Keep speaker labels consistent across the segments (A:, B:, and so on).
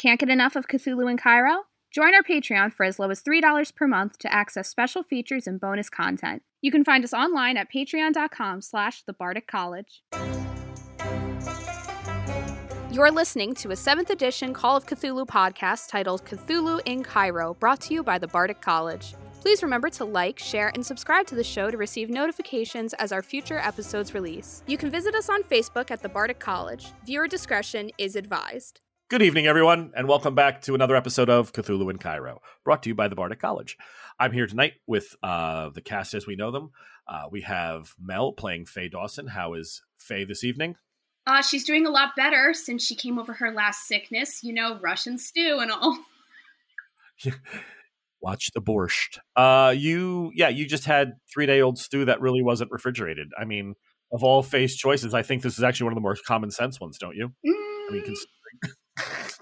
A: Can't get enough of Cthulhu in Cairo? Join our Patreon for as low as $3 per month to access special features and bonus content. You can find us online at patreon.com slash the College. You're listening to a 7th edition Call of Cthulhu podcast titled Cthulhu in Cairo, brought to you by the Bardic College. Please remember to like, share, and subscribe to the show to receive notifications as our future episodes release. You can visit us on Facebook at the Bardic College. Viewer discretion is advised.
B: Good evening, everyone, and welcome back to another episode of Cthulhu in Cairo, brought to you by the Bardic College. I'm here tonight with uh, the cast as we know them. Uh, we have Mel playing Faye Dawson. How is Faye this evening?
C: Uh, she's doing a lot better since she came over her last sickness, you know, Russian stew and all.
B: Watch the borscht. Uh, you, yeah, you just had three day old stew that really wasn't refrigerated. I mean, of all Faye's choices, I think this is actually one of the more common sense ones, don't you?
C: Mm,
B: I mean, cons-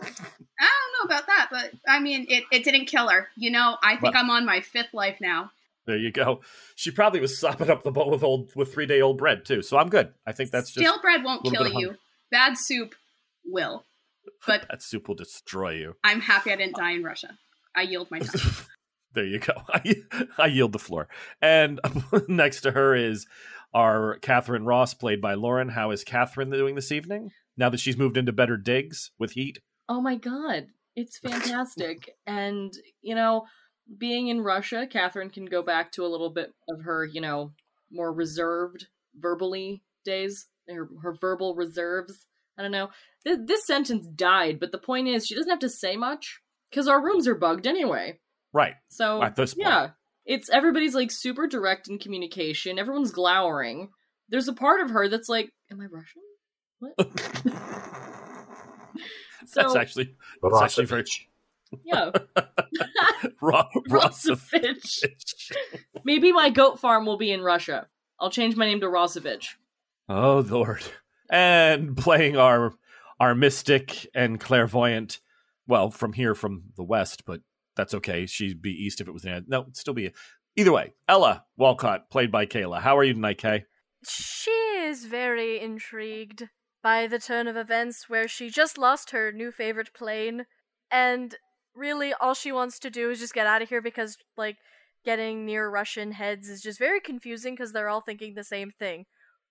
C: I don't know about that, but I mean, it, it didn't kill her. You know, I think I'm on my fifth life now.
B: there you go. She probably was sopping up the bowl with old with three day old bread too. So I'm good. I think that's just
C: Stale bread won't kill you. Bad soup will. But
B: that soup will destroy you.
C: I'm happy I didn't die in Russia. I yield my time.
B: there you go. I, I yield the floor. And next to her is our Catherine Ross, played by Lauren. How is Catherine doing this evening? Now that she's moved into better digs with heat.
D: Oh my god, it's fantastic. and, you know, being in Russia, Catherine can go back to a little bit of her, you know, more reserved verbally days, her, her verbal reserves. I don't know. Th- this sentence died, but the point is, she doesn't have to say much because our rooms are bugged anyway.
B: Right.
D: So,
B: At this point.
D: yeah, it's everybody's like super direct in communication. Everyone's glowering. There's a part of her that's like, "Am I Russian? What?" so,
B: that's actually that's actually very
D: yeah,
B: Ro-
D: Rossovich. Maybe my goat farm will be in Russia. I'll change my name to Rossovich.
B: Oh Lord! And playing our our mystic and clairvoyant. Well, from here, from the west, but that's okay. She'd be east if it was in. No, it'd still be. Either way, Ella Walcott, played by Kayla. How are you tonight, Kay?
E: She is very intrigued by the turn of events where she just lost her new favorite plane, and really all she wants to do is just get out of here because, like, getting near Russian heads is just very confusing because they're all thinking the same thing.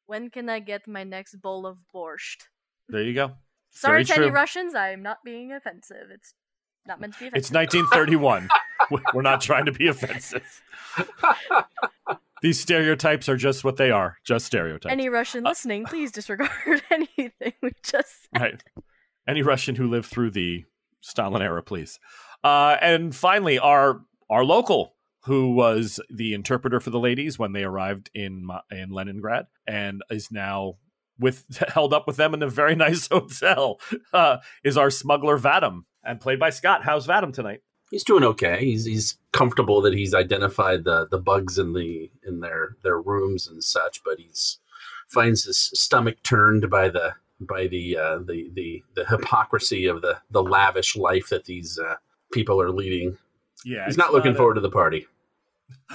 E: When can I get my next bowl of borscht?
B: There you go.
E: Sorry to any. Russians, I'm not being offensive. It's not meant to be offensive.
B: It's 1931. We- We're not trying to be offensive. These stereotypes are just what they are, just stereotypes.
E: Any Russian
B: Uh,
E: listening, please disregard anything we just said.
B: right. Any Russian who lived through the Stalin era, please. Uh, and finally, our our local, who was the interpreter for the ladies when they arrived in in Leningrad, and is now with held up with them in a very nice hotel, uh, is our smuggler Vadim, and played by Scott. How's Vadim tonight?
F: He's doing okay. He's he's comfortable that he's identified the the bugs in the in their their rooms and such, but he's finds his stomach turned by the by the uh, the the the hypocrisy of the the lavish life that these uh, people are leading.
B: Yeah,
F: He's not looking
B: a-
F: forward to the party.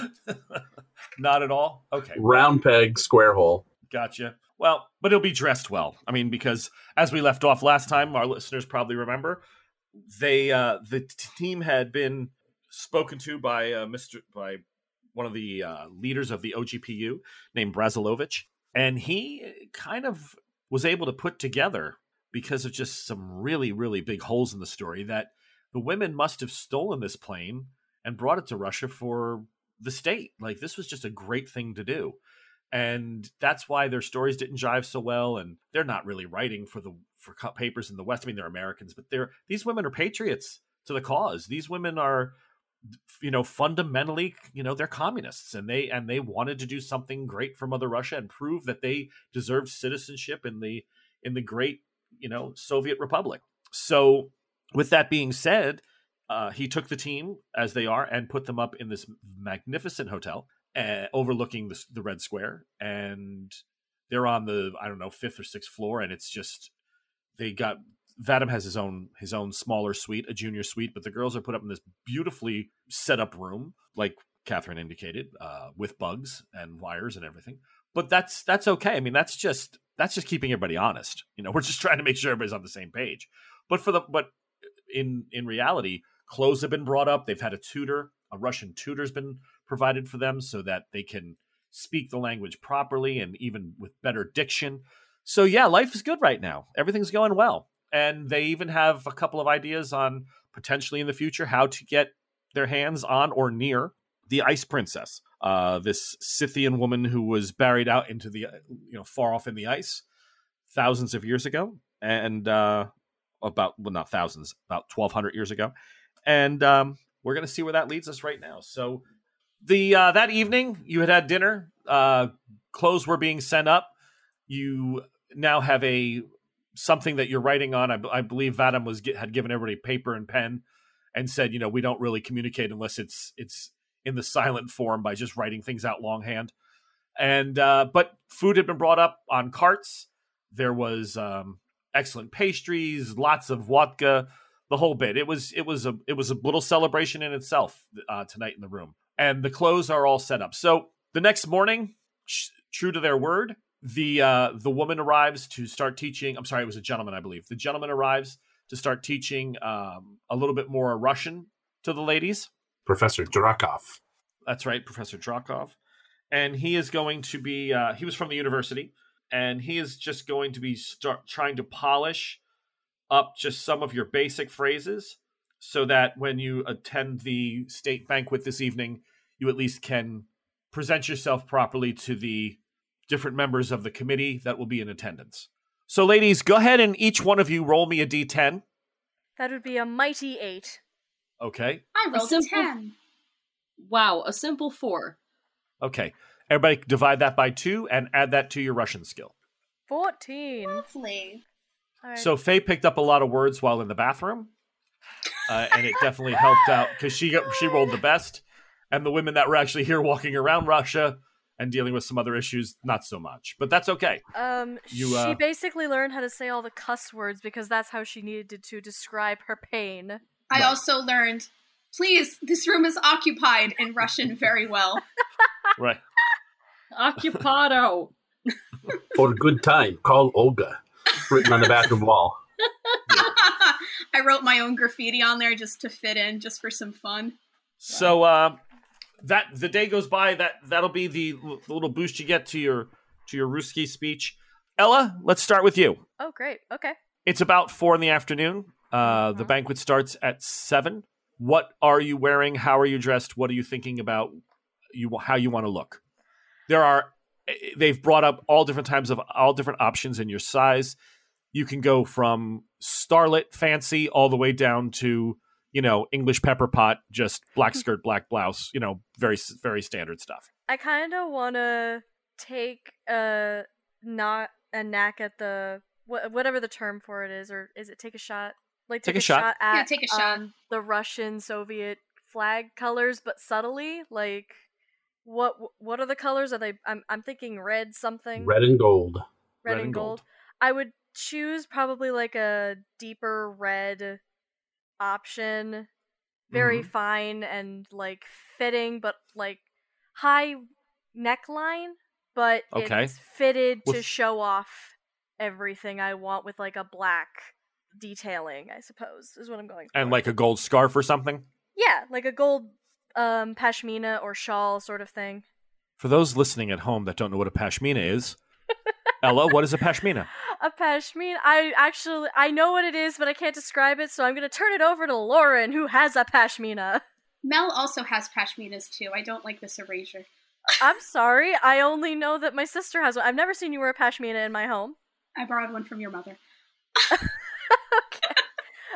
B: not at all. Okay,
F: Round peg, square hole.
B: Gotcha. Well, but he'll be dressed well. I mean, because as we left off last time, our listeners probably remember they uh the t- team had been spoken to by uh, Mr. by one of the uh, leaders of the OGPU named Brazilovich, and he kind of was able to put together because of just some really really big holes in the story that the women must have stolen this plane and brought it to Russia for the state. Like this was just a great thing to do and that's why their stories didn't jive so well and they're not really writing for the for papers in the west. I mean they're americans but they're these women are patriots to the cause. These women are you know fundamentally you know they're communists and they and they wanted to do something great for mother russia and prove that they deserved citizenship in the in the great you know soviet republic. So with that being said uh, he took the team as they are and put them up in this magnificent hotel uh, overlooking the, the red square and they're on the i don't know fifth or sixth floor and it's just they got vadim has his own his own smaller suite a junior suite but the girls are put up in this beautifully set up room like catherine indicated uh, with bugs and wires and everything but that's that's okay i mean that's just that's just keeping everybody honest you know we're just trying to make sure everybody's on the same page but for the but in in reality, clothes have been brought up. They've had a tutor, a Russian tutor's been provided for them so that they can speak the language properly and even with better diction. So yeah, life is good right now. Everything's going well. And they even have a couple of ideas on potentially in the future how to get their hands on or near the Ice Princess, uh, this Scythian woman who was buried out into the you know far off in the ice thousands of years ago, and uh, about well not thousands, about twelve hundred years ago, and um, we're gonna see where that leads us right now. So the uh, that evening you had had dinner, uh, clothes were being sent up. You now have a something that you're writing on. I, I believe Vadim was had given everybody paper and pen and said, you know, we don't really communicate unless it's it's in the silent form by just writing things out longhand. And uh, but food had been brought up on carts. There was um, excellent pastries, lots of vodka, the whole bit. It was it was a it was a little celebration in itself uh, tonight in the room. And the clothes are all set up. So the next morning, sh- true to their word, the uh, the woman arrives to start teaching. I'm sorry, it was a gentleman, I believe. The gentleman arrives to start teaching um, a little bit more Russian to the ladies.
F: Professor Drakov.
B: That's right, Professor Drakov. And he is going to be, uh, he was from the university, and he is just going to be start trying to polish up just some of your basic phrases so that when you attend the state banquet this evening, you at least can present yourself properly to the different members of the committee that will be in attendance. So, ladies, go ahead and each one of you roll me a d10.
E: That would be a mighty eight.
B: Okay.
C: I rolled a
D: simple-
C: 10.
D: Wow, a simple four.
B: Okay. Everybody divide that by two and add that to your Russian skill.
E: Fourteen.
C: Lovely.
E: All right.
B: So Faye picked up a lot of words while in the bathroom, uh, and it definitely helped out because she got, she rolled the best, and the women that were actually here walking around Russia and dealing with some other issues, not so much. But that's okay.
E: Um,
B: You, uh,
E: she basically learned how to say all the cuss words because that's how she needed to describe her pain.
C: I
B: Right.
C: also learned, please, this room is occupied in Russian very well.
B: Right.
D: Occupado.
F: For a good time, call Olga. Written on the bathroom wall.
C: I wrote my own graffiti on there just to fit in, just for some fun.
B: So uh, that the day goes by. That that'll be the, the little boost you get to your to your Ruski speech. Ella, let's start with you.
E: Oh, great. Okay.
B: It's about four in the afternoon. Uh, The
E: Mhm.
B: banquet starts at seven. What are you wearing? How are you dressed? What are you thinking about? You how you want to look? There are eh, they've brought up all different types of all different options in your size. You can go from starlet fancy all the way down to you know English pepper pot, just black skirt, black blouse. You know, very very standard stuff.
E: I kind of want to take a not a knack at the wha- whatever the term for it is, or is it take a shot? Like
B: Take a shot.
E: at
C: Yeah, take a shot.
E: um, the Russian Soviet flag colors, but subtly. Like what what are the colors? Are they? I'm I'm thinking red something.
F: Red and gold.
E: red, and gold. I would choose probably like a deeper red option. Very
B: Mm-hmm.
E: fine and like fitting, but like high neckline, but
B: Okay.
E: it's fitted to show off everything I want with like a black detailing, I suppose, is what I'm going for.
B: And like a gold scarf or something.
E: Yeah, like a gold um pashmina or shawl sort of thing.
B: For those listening at home that don't know what a pashmina is, Ella, what is a pashmina?
E: A pashmina. I actually I know what it is, but I can't describe it, so I'm gonna turn it over to Lauren, who has a pashmina.
C: Mel also has pashminas too. I don't like this erasure.
E: I'm sorry, I only know that my sister has one. I've never seen you wear a pashmina in my home.
C: I borrowed one from your mother.
E: okay.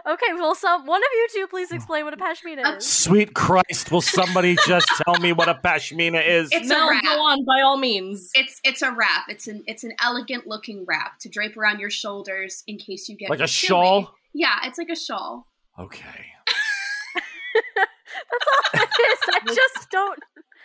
E: Okay, well, some one of you two please explain what a pashmina
C: Uh,
E: is.
B: Sweet Christ, will somebody just tell me what a pashmina is?
C: It's a wrap.
D: go on by all means.
C: It's it's a wrap. It's an it's an elegant looking wrap to drape around your shoulders in case you get
B: like a
C: chilly.
B: shawl?
C: Yeah, it's like a shawl.
B: Okay.
E: That's all it is. I just don't.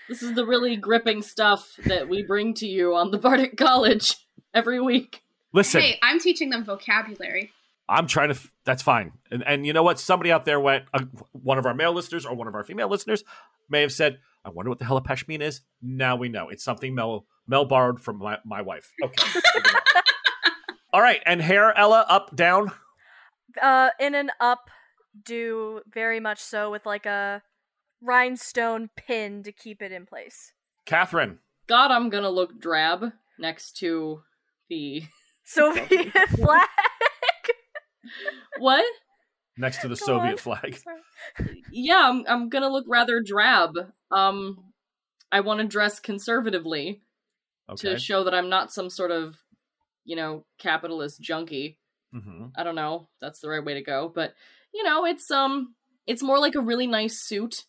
D: This is the really gripping stuff that we bring to you on the Bardic College every week.
B: Listen,
C: Hey, I'm teaching them vocabulary.
B: I'm trying to. f- That's fine. And and you know what? Somebody out there went. Uh, one of our male listeners or one of our female listeners may have said, "I wonder what the hell a pashmina is." Now we know. It's something Mel Mel borrowed from my, my wife. Okay. All right. And hair, Ella, up, down.
E: Uh, in an up do very much so with like a rhinestone pin to keep it in place.
B: Catherine.
D: God, I'm gonna look drab next to the
E: Soviet flag.
D: what?
B: Next to the
E: Go
B: Soviet
E: on.
B: flag.
D: Yeah, I'm I'm gonna look rather drab. Um, I want to dress conservatively
B: Okay.
D: to show that I'm not some sort of, you know, capitalist junkie.
B: hmm
D: I don't know. That's the right way to go, but you know, it's um, it's more like a really nice suit,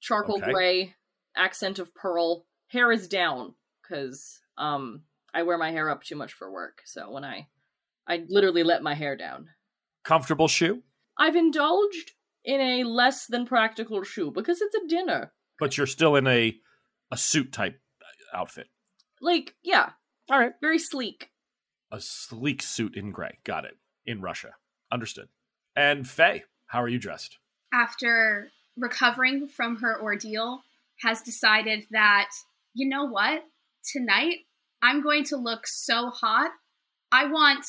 D: charcoal
B: Okay.
D: gray, accent of pearl. Hair is down because um, I wear my hair up too much for work. So when I, I literally let my hair down.
B: Comfortable shoe,
D: I've indulged in a less than practical shoe because it's a dinner.
B: but you're still in a a suit type uh, outfit.
D: Like, yeah,
B: All right.
D: very sleek.
B: A sleek suit in gray. Got it. In Russia. Understood. And Faye, how are you dressed?
C: after recovering from her ordeal, has decided that, you know what? Tonight, I'm going to look so hot. I want,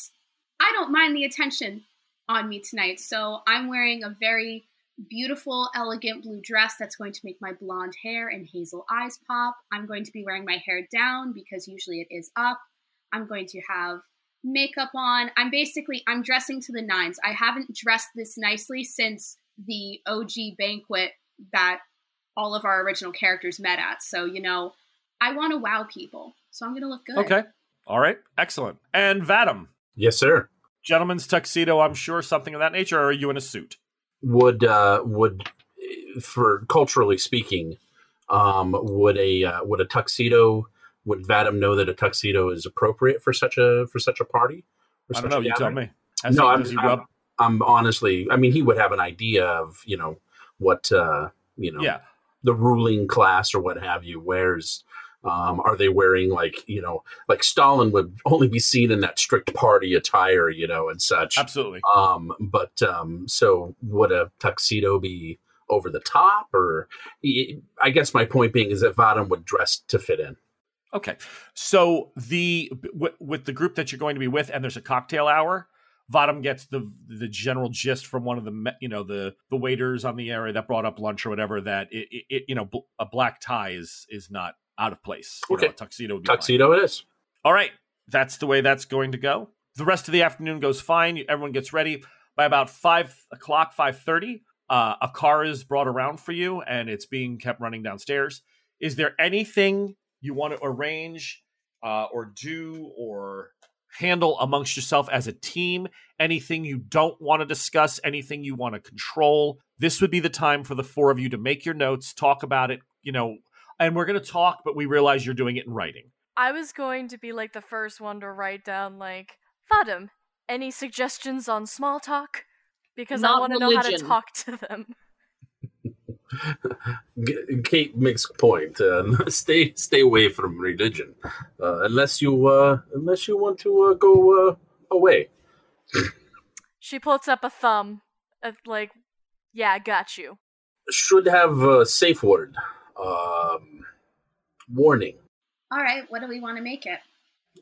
C: I don't mind the attention on me tonight. So I'm wearing a very beautiful, elegant blue dress that's going to make my blonde hair and hazel eyes pop. I'm going to be wearing my hair down because usually it is up. I'm going to have makeup on. I'm basically I'm dressing to the nines. I haven't dressed this nicely since the OG banquet that all of our original characters met at. So, you know, I want to wow people. So I'm going to look good.
B: Okay. All right. Excellent. And Vadim,
F: Yes, sir.
B: Gentleman's tuxedo, I'm sure, something of that nature, or are you in a suit?
F: Would uh, would for culturally speaking, um, would a uh, would a tuxedo would Vadim know that a tuxedo is appropriate for such a for such a party?
B: I don't know. You tell me.
F: No, I'm- I'm- I'm honestly, I mean, he would have an idea of you know what uh, you know
B: Yeah.
F: the ruling class or what have you wears. Um, are they wearing like you know like Stalin would only be seen in that strict party attire, you know, and such.
B: Absolutely.
F: Um, but um, so would a tuxedo be over the top, or I guess my point being is that Vadim would dress to fit in.
B: Okay. So the w- with the group that you're going to be with, and there's a cocktail hour. Vadim gets the the general gist from one of the you know the the waiters on the area that brought up lunch or whatever that it, it, it you know bl- a black tie is is not out of place. You know,
F: Okay.
B: a tuxedo would be fine.
F: Tuxedo it is.
B: All right, that's the way that's going to go. The rest of the afternoon goes fine. Everyone gets ready by about five o'clock, five thirty. Uh, a car is brought around for you, and it's being kept running downstairs. Is there anything you want to arrange uh, or do or handle amongst yourself as a team? Anything you don't want to discuss? Anything you want to control? This would be the time for the four of you to make your notes, talk about it. You know, and we're going to talk, but we realize you're doing it in writing.
E: I was going to be like the first one to write down like Vadim. Any suggestions on small talk? Because I want to know how to talk to them.
F: Kate makes a point. Uh, stay stay away from religion, uh, unless you uh, unless you want to uh, go uh, away.
E: She pulls up a thumb, uh, like, yeah, got you.
F: Should have a safe word. Um, warning.
C: All right, what do we want to make it?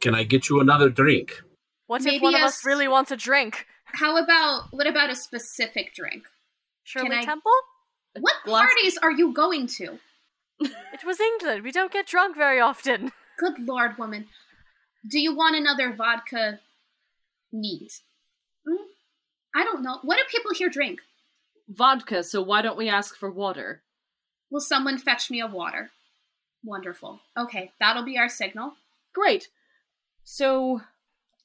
F: Can I get you another drink?
E: What if
C: Maybe
E: one of us really wants a drink?
C: How about what about a specific drink?
E: Shirley
C: I-
E: Temple?
C: What
D: glass-
C: parties are you going to?
E: It was England. We don't get drunk very often.
C: Good lord, woman. Do you want another vodka neat? Hmm? I don't know. What do people here drink?
D: Vodka, so why don't we ask for water?
C: Will someone fetch me a water? Wonderful. Okay, that'll be our signal.
D: Great. So,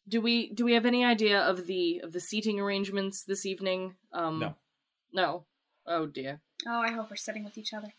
D: do we do we have any idea of the of the seating arrangements this evening? Um,
B: No.
D: No. Oh dear.
C: Oh, I hope we're sitting with each other.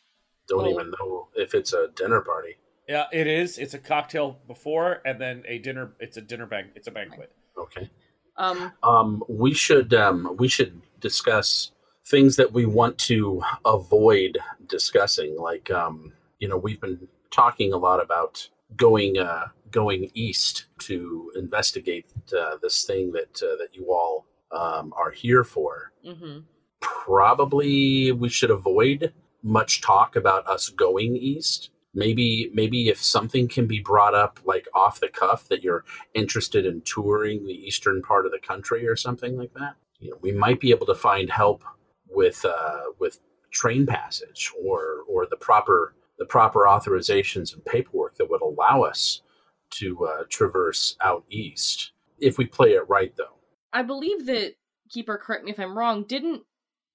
F: Don't
D: Oh.
F: even know if it's a dinner party.
B: Yeah, it is. It's a cocktail before, and then a dinner. It's a dinner bank. It's a banquet.
F: Okay.
D: Um,
F: Um, we should um, we should discuss things that we want to avoid discussing. Like um, you know, we've been talking a lot about going uh, going east to investigate uh, this thing that uh, that you all um, are here for.
D: mhm.
F: Probably we should avoid much talk about us going east. Maybe maybe if something can be brought up like off the cuff that you're interested in touring the eastern part of the country or something like that. You know, we might be able to find help with uh, with train passage or or the proper the proper authorizations and paperwork that would allow us to uh, traverse out east if we play it right though
D: I believe that Keeper, correct me if I'm wrong, didn't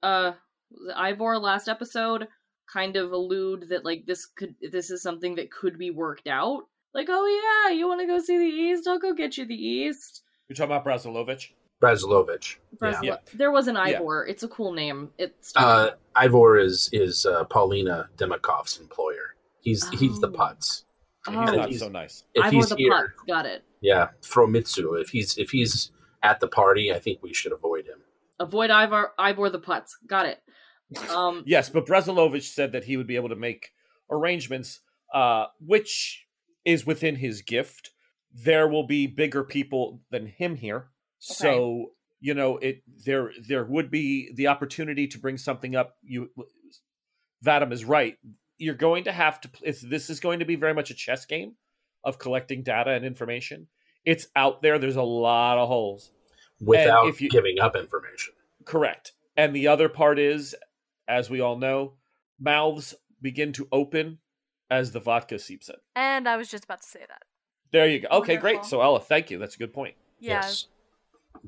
D: uh Ivor last episode kind of allude that like this could this is something that could be worked out? Like, oh yeah, you want to go see the East? I'll go get you the East.
B: You're talking about Brazilovich?
F: Brazilovich. Yeah.
B: Yeah.
D: There was an
B: Yeah.
D: Ivor. It's a cool name. It's
F: Uh, Ivor is is uh, Paulina Demikov's employer. He's he's the
D: Oh.
F: putz.
B: He's
D: Oh.
B: not
F: He's-
B: so nice.
F: If
D: Ivor
F: he's
D: the
F: here,
D: Putt. Got it.
F: yeah, Fromitsu. If he's if he's at the party, I think we should avoid him.
D: Avoid Ivor Ivor the putz. Got it. Um
B: Yes, but Brazilovich said that he would be able to make arrangements, uh, which is within his gift. There will be bigger people than him here, so you know it. There, there would be the opportunity to bring something up. You, Vadim is right. You're going to have to. It's, this is going to be very much a chess game of collecting data and information. It's out there. There's a lot of holes.
F: Without
B: if you-
F: giving up information.
B: Correct. And the other part is, as we all know, mouths begin to open as the vodka seeps in.
E: And I was just about to say that.
B: There you go. Okay, great. So Ella, thank you. That's a good point.
E: Yeah.
F: Yes.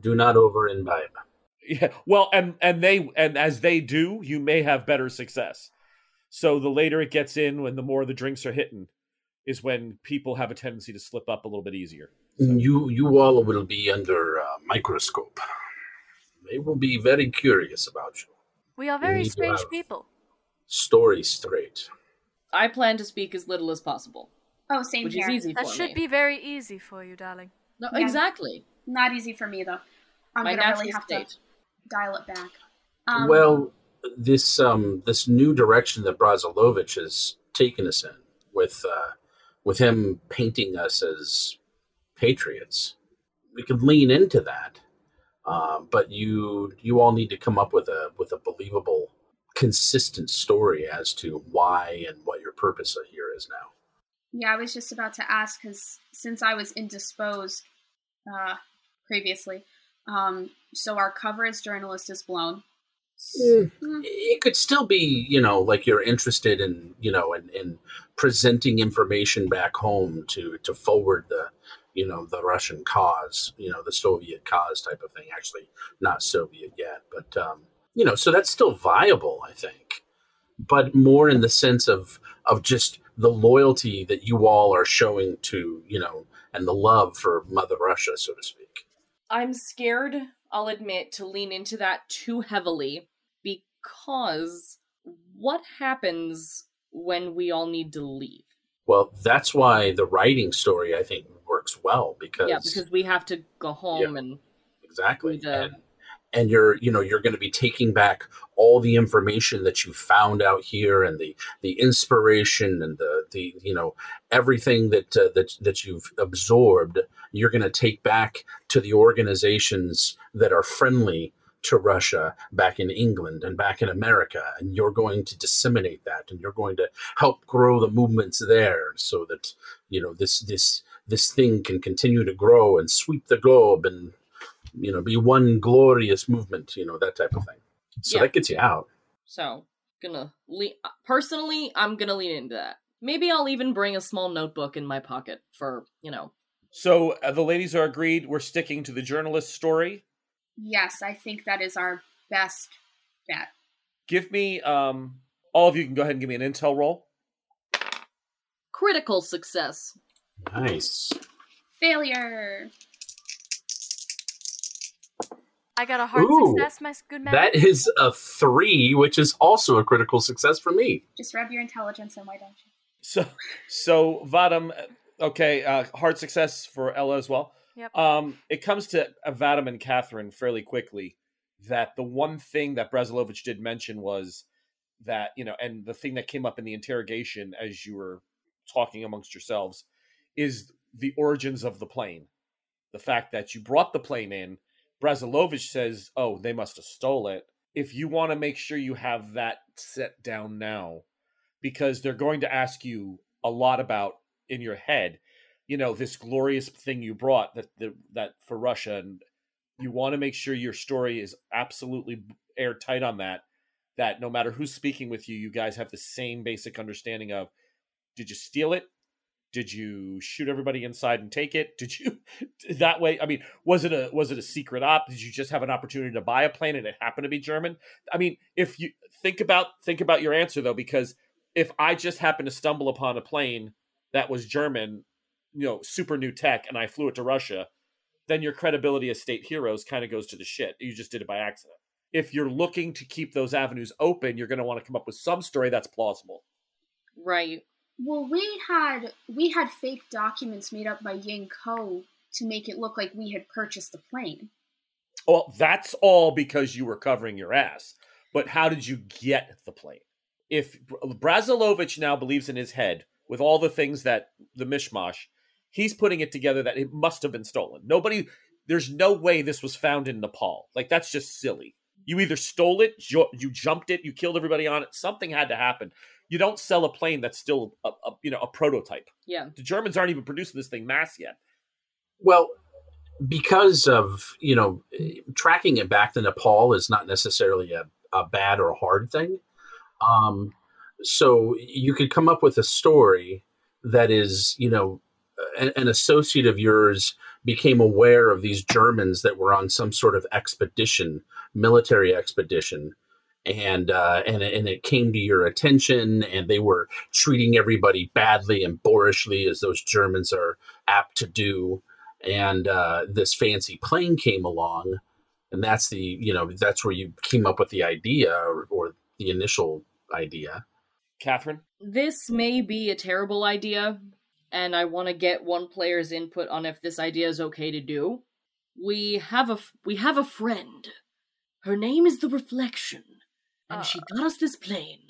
F: Do not over imbibe.
B: Yeah. Well, and and they and as they do, you may have better success. So the later it gets in, when the more the drinks are hitting, is when people have a tendency to slip up a little bit easier.
F: You you all will be under uh, microscope. They will be very curious about you.
E: We are very strange people.
F: Story straight.
D: I plan to speak as little as possible.
C: Oh, same
D: Which
C: here.
D: is easy
E: That
D: for
E: should
D: me.
E: be very easy for you, darling.
D: No,
C: Yeah.
D: exactly.
C: Not easy for me though. I'm
D: My
C: gonna really have
D: state.
C: to dial it back. Um,
F: well, this um this new direction that Brazilovich has taken us in, with uh, with him painting us as patriots, we could lean into that. Um, but you you all need to come up with a with a believable, consistent story as to why and what your purpose here is now.
C: Yeah, I was just about to ask because since I was indisposed uh, previously, um, so our cover as journalist is blown.
F: Mm.
C: Mm.
F: it could still be you know like you're interested in you know in, in presenting information back home to to forward the you know the russian cause you know the soviet cause type of thing actually not soviet yet but um you know so that's still viable i think but more in the sense of of just the loyalty that you all are showing to you know and the love for mother russia so to speak
D: I'm scared, I'll admit, to lean into that too heavily because what happens when we all need to leave?
F: well that's why the writing story i think works well because
D: Yeah, because we have to go home and
F: exactly and, and you're you know you're going to be taking back all the information that you found out here and the the inspiration and the the you know everything that uh, that that you've absorbed you're going to take back to the organizations that are friendly to Russia back in England and back in America and you're going to disseminate that and you're going to help grow the movements there so that you know this this this thing can continue to grow and sweep the globe and you know be one glorious movement you know that type of thing so
D: Yeah.
F: that gets you out
D: so gonna lean personally I'm gonna lean into that. Maybe I'll even bring a small notebook in my pocket for, you know,
B: So uh, the ladies are agreed. We're sticking to the journalist story.
C: Yes, I think that is our best bet.
B: Give me, um, all of you can go ahead and give me an intel roll.
D: critical success.
F: nice
C: Failure.
E: I got a hard
F: Ooh,
E: success, my good man.
F: that is a three which is also a critical success for me
C: Just rub your intelligence and why don't you?
B: So, so Vadim, uh, okay, uh, hard success for Ella as well.
E: Yep.
B: Um, it comes to uh, Vadim and Catherine fairly quickly that the one thing that Brazilovich did mention was that you know, and the thing that came up in the interrogation as you were talking amongst yourselves is the origins of the plane. The fact that you brought the plane in, Brazilovich says, "Oh, they must have stole it." If you want to make sure you have that set down now, because they're going to ask you a lot about in your head you know this glorious thing you brought that that, that for russia and you want to make sure your story is absolutely airtight on that that no matter who's speaking with you, you guys have the same basic understanding of did you steal it? Did you shoot everybody inside and take it? Did you that way? I mean, was it a was it a secret op? Did you just have an opportunity to buy a plane and it happened to be German? I mean, if you think about think about your answer though, because if I just happened to stumble upon a plane that was German, you know, super new tech, and I flew it to Russia, then your credibility as state heroes kind of goes to the shit. You just did it by accident. If you're looking to keep those avenues open, you're going to want to come up with some story that's plausible.
D: Right.
C: Well, we had we had fake documents made up by Ying Ko to make it look like we had purchased the plane.
B: Well, that's all because you were covering your ass. But how did you get the plane? If Brazilovich now believes in his head with all the things that the mishmash, he's putting it together that it must have been stolen. Nobody, there's no way this was found in Nepal. Like that's just silly. You either stole it, you, you jumped it, you killed everybody on it. Something had to happen. You don't sell a plane that's still a, a you know a prototype.
D: Yeah.
B: The Germans aren't even producing this thing mass yet.
F: Well, because of you know tracking it back to Nepal is not necessarily a, a bad or a hard thing. Um, so you could come up with a story that is you know an, an associate of yours became aware of these Germans that were on some sort of expedition, military expedition, and uh, and and it came to your attention, and they were treating everybody badly and boorishly, as those Germans are apt to do. And uh, this fancy plane came along, and that's the you know that's where you came up with the idea or, or the initial idea.
B: Catherine,
D: This may be a terrible idea, and I want to get one player's input on if this idea is okay to do. We have a f- we have a friend. Her name is the Reflection, and she uh. got us this plane.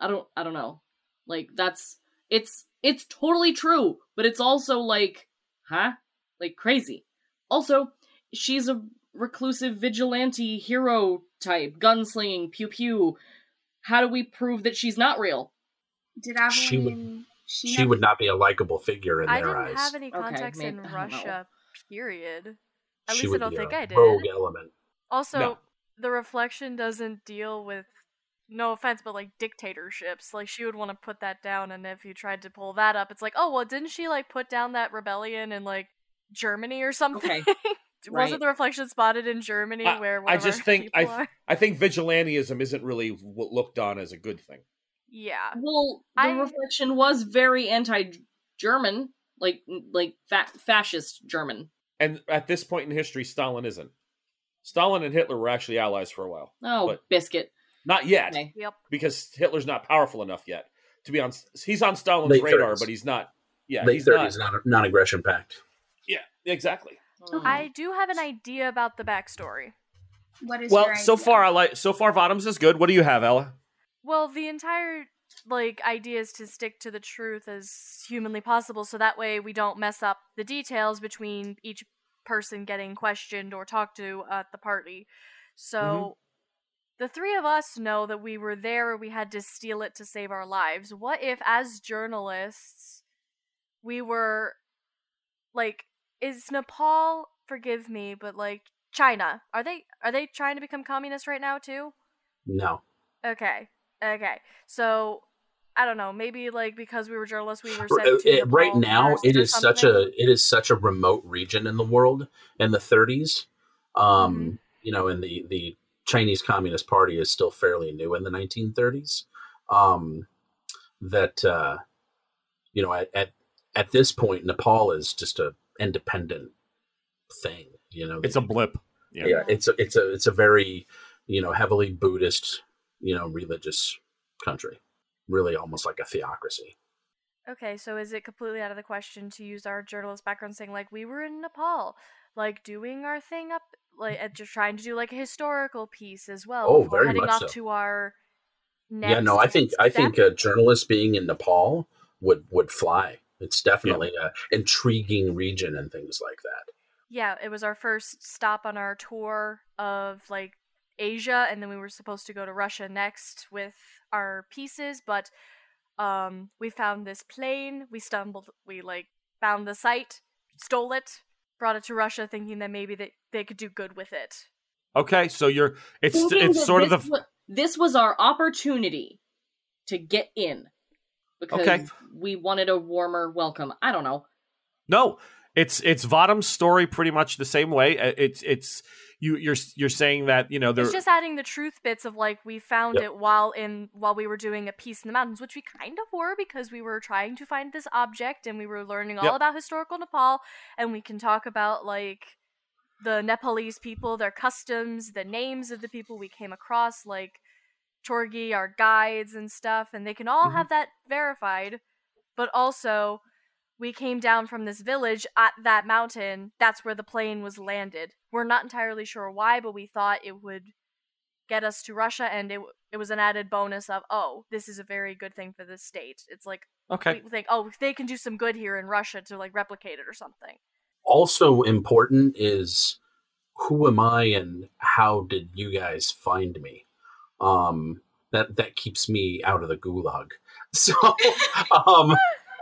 D: I don't I don't know. Like that's it's it's totally true, but it's also like, huh? Like crazy. Also, she's a reclusive vigilante hero type, gunslinging, pew pew. How do we prove that she's not real?
C: Did Aveline?
F: She would-
C: she,
F: She
C: never-
F: would not be a likable figure in
E: I
F: their
E: didn't
F: eyes.
E: have any
D: Okay, maybe-
E: in
D: I don't know.
E: Russia, period. At
F: She
E: least I
F: would
E: don't
F: be
E: think
F: a
E: I did.
F: Rogue element.
E: Also,
B: No.
E: The reflection doesn't deal with no offense, but like dictatorships. Like she would want to put that down, and if you tried to pull that up, it's like, oh well, didn't she like put down that rebellion in like Germany or something?
D: Okay.
E: Wasn't
D: Right.
E: the reflection spotted in Germany
B: I-
E: where
B: I just think I th-
E: are?
B: I think vigilantism isn't really w- looked on as a good thing.
E: Yeah.
D: Well, the
E: I-
D: reflection was very anti-German, like like fa- fascist German.
B: And at this point in history, Stalin isn't. Stalin and Hitler were actually allies for a while.
D: Oh,
B: But-
D: biscuit.
B: Not yet,
D: Okay.
E: Yep.
B: because Hitler's not powerful enough yet to be on. He's on Stalin's
F: Late
B: radar,
F: 30s.
B: but he's not. Yeah,
F: Late
B: he's
F: thirties,
B: not.
F: non non-aggression pact.
B: Yeah, exactly.
D: Mm.
E: I do have an idea about the backstory.
C: what is
B: Well,
C: your
B: so far I like. So far, Bottoms is good. What do you have, Ella?
E: Well, the entire like idea is to stick to the truth as humanly possible so that way we don't mess up the details between each person getting questioned or talked to at the party. Mm-hmm. So the three of us know that we were there or we had to steal it to save our lives. What if as journalists we were like is Nepal forgive me, but like China, are they are they trying to become communist right now too?
F: No,
E: Okay. Okay. So I don't know. Maybe like because we were journalists, we were sent to
F: uh, right now
E: first
F: it
E: or
F: is such a it is such a remote region in the world in the 30s um
E: Mm-hmm.
F: you know and the the chinese communist party is still fairly new in the 1930s um that uh you know at at, at this point nepal is just a independent thing you know
B: It's a blip. Yeah.
F: yeah it's a it's a it's a very you know heavily buddhist you know religious country really almost like a theocracy.
E: Okay, so is it completely out of the question to use our journalist background saying like we were in Nepal, like doing our thing up, like mm. and just trying to do like a historical piece as well
F: Oh, very
E: heading
F: much
E: off
F: so.
E: to our next
F: yeah no i think i think uh, a journalist being in nepal would would fly. It's definitely a intriguing region and things like that.
E: Yeah, it was our first stop on our tour of like Asia, and then we were supposed to go to Russia next with our pieces, but um, we found this plane. We stumbled. We like found the site, stole it, brought it to Russia, thinking that maybe they they could do good with it.
B: Okay, so you're. It's
D: Thinking
B: it's sort of
D: this
B: the.
D: wa- this was our opportunity to get in because
B: Okay.
D: we wanted a warmer welcome. I don't know.
B: No, it's it's Vadim's story pretty much the same way. Uh, It's it's you you're you're saying that you know there
E: It's just adding the truth bits of like we found
F: Yep.
E: it while in while we were doing a piece in the mountains, which we kind of were because we were trying to find this object and we were learning all
B: Yep.
E: about historical Nepal and we can talk about like the Nepalese people, their customs, the names of the people we came across, like Torgi, our guides and stuff, and they can all
B: Mhm.
E: have that verified. But also, we came down from this village at that mountain. That's where the plane was landed. We're not entirely sure why, but we thought it would get us to Russia, and it it was an added bonus of oh, this is a very good thing for this state. It's like
B: okay.
E: we think oh, they can do some good here in Russia to like replicate it or something.
F: Also important is who am I and how did you guys find me? Um, that that keeps me out of the gulag. So, um,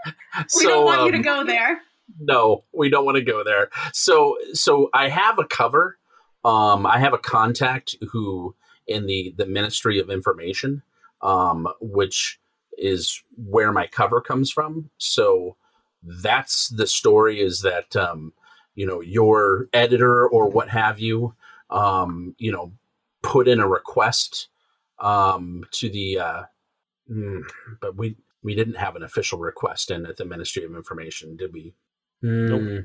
C: We don't want you to
F: um,
C: go there.
F: no we don't want to go there. So so i have a cover. Um i have a contact who in the the ministry of information um which is where my cover comes from. So that's the story is that um you know your editor or what have you um you know put in a request um to the uh mm, but we we didn't have an official request in at the ministry of information did we
B: Nope.
F: Hmm.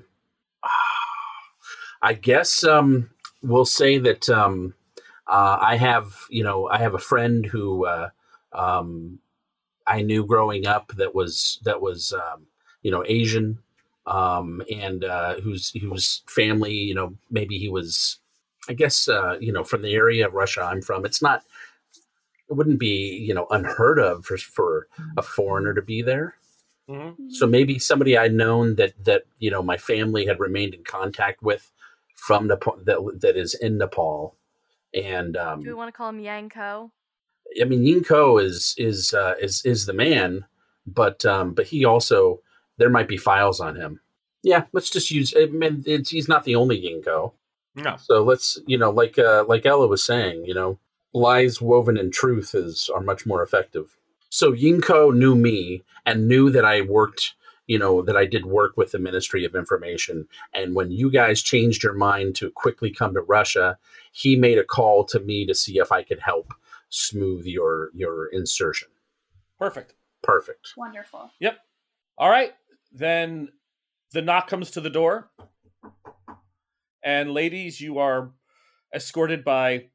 F: I guess um, we'll say that um, uh, I have, you know, I have a friend who uh, um, I knew growing up that was that was, um, you know, Asian, um, and uh, whose whose family, you know, maybe he was, I guess, uh, you know, from the area of Russia I'm from. It's not, it wouldn't be, you know, unheard of for for a foreigner to be there
B: Mhm.
F: so maybe somebody I'd known that that you know my family had remained in contact with from Nepal that that is in Nepal, and um,
E: Do we want to call him Yanko?
F: I mean Yinko is is uh, is is the man, but um, but he also there might be files on him. Yeah, let's just use. I mean, it's, he's not the only Yinko,
B: No.
F: so let's you know like uh, like Ella was saying, you know, lies woven in truth is are much more effective. So Yinko knew me and knew that I worked, you know, that I did work with the Ministry of Information. And when you guys changed your mind to quickly come to Russia, he made a call to me to see if I could help smooth your your insertion.
B: Perfect.
F: Perfect.
C: Wonderful. Yep.
B: All right. Then the knock comes to the door. And ladies, you are escorted by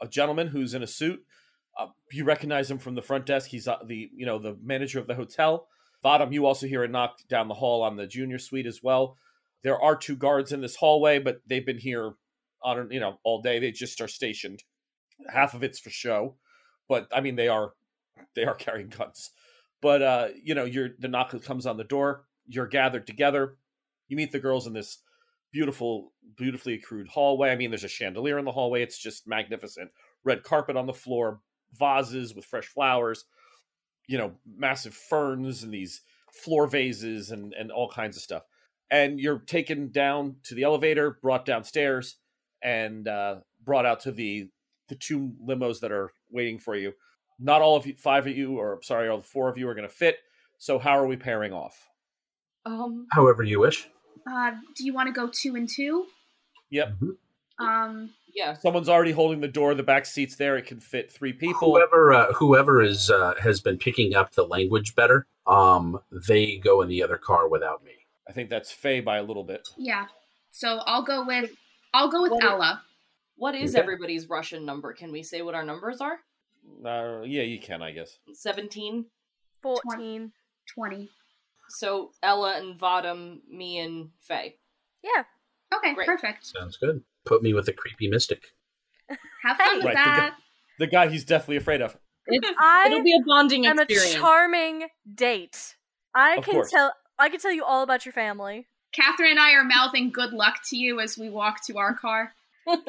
B: a gentleman who's in a suit. Uh, you recognize him from the front desk. He's uh, the you know the manager of the hotel. Vadim, you also hear a knock down the hall on the junior suite as well. There are two guards in this hallway, but they've been here on you know all day. They just are stationed. Half of it's for show, but I mean they are they are carrying guns. But uh, you know, you're the knock comes on the door. You're gathered together. You meet the girls in this beautiful, beautifully accrued hallway. I mean, there's a chandelier in the hallway. It's just magnificent. Red carpet on the floor, vases with fresh flowers. You know, massive ferns and these floor vases and and all kinds of stuff. And you're taken down to the elevator, brought downstairs, and uh, brought out to the the two limos that are waiting for you not all of you five of you or sorry all four of you are going to fit so how are we pairing off
D: Um,
F: However you wish.
C: Uh, do you want to go two and two?
B: yep
C: Um,
D: yeah.
B: someone's already holding the door the back seat's there it can fit three people
F: Whoever uh, whoever is uh, has been picking up the language better, um, they go in the other car without me.
B: i think that's Faye by a little bit
C: yeah. So I'll go with I'll go with
D: What-
C: Ella.
D: What is
F: Okay.
D: everybody's Russian number? Can we say what our numbers are?
B: uh, yeah you can i guess
D: 17.
E: Fourteen.
C: Twenty.
D: So Ella and Vadim, me and Faye.
E: Yeah.
C: Okay,
D: Great.
C: perfect.
F: Sounds good. Put me with a creepy mystic.
C: Have fun with
B: Right,
C: that.
B: the guy he's definitely afraid of
D: It's,
E: I
D: it'll be a bonding
E: I'm a charming date. I
B: Of
E: can
B: course.
E: tell. I can tell you all about your family.
C: Catherine and I are mouthing good luck to you as we walk to our car.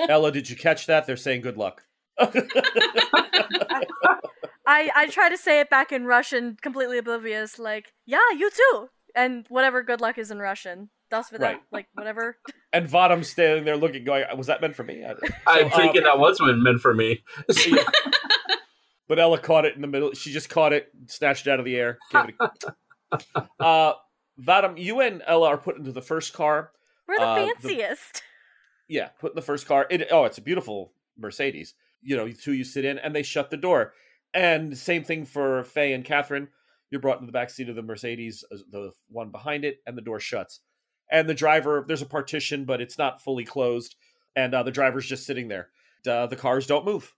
B: ella did you catch that they're saying good luck
E: I I try to say it back in Russian, completely oblivious, like yeah, you too, and whatever good luck is in Russian. Das for
B: Right.
E: like whatever.
B: and Vadim's standing there looking going was that meant for me I-
F: I'm
B: So, uh,
F: thinking that was meant for me.
B: but Ella caught it in the middle. She just caught it, snatched it out of the air. Gave it a... uh, Vadim, you and Ella are put into the first car.
E: We're the
B: Uh, the-
E: fanciest.
B: Yeah, put in the first car. It, oh, it's a beautiful Mercedes. You know, you two you sit in, and they shut the door. And same thing for Faye and Catherine. You're brought into the back seat of the Mercedes, uh, the one behind it, and the door shuts. And the driver, there's a partition, but it's not fully closed, and uh, the driver's just sitting there. Uh, the cars don't move;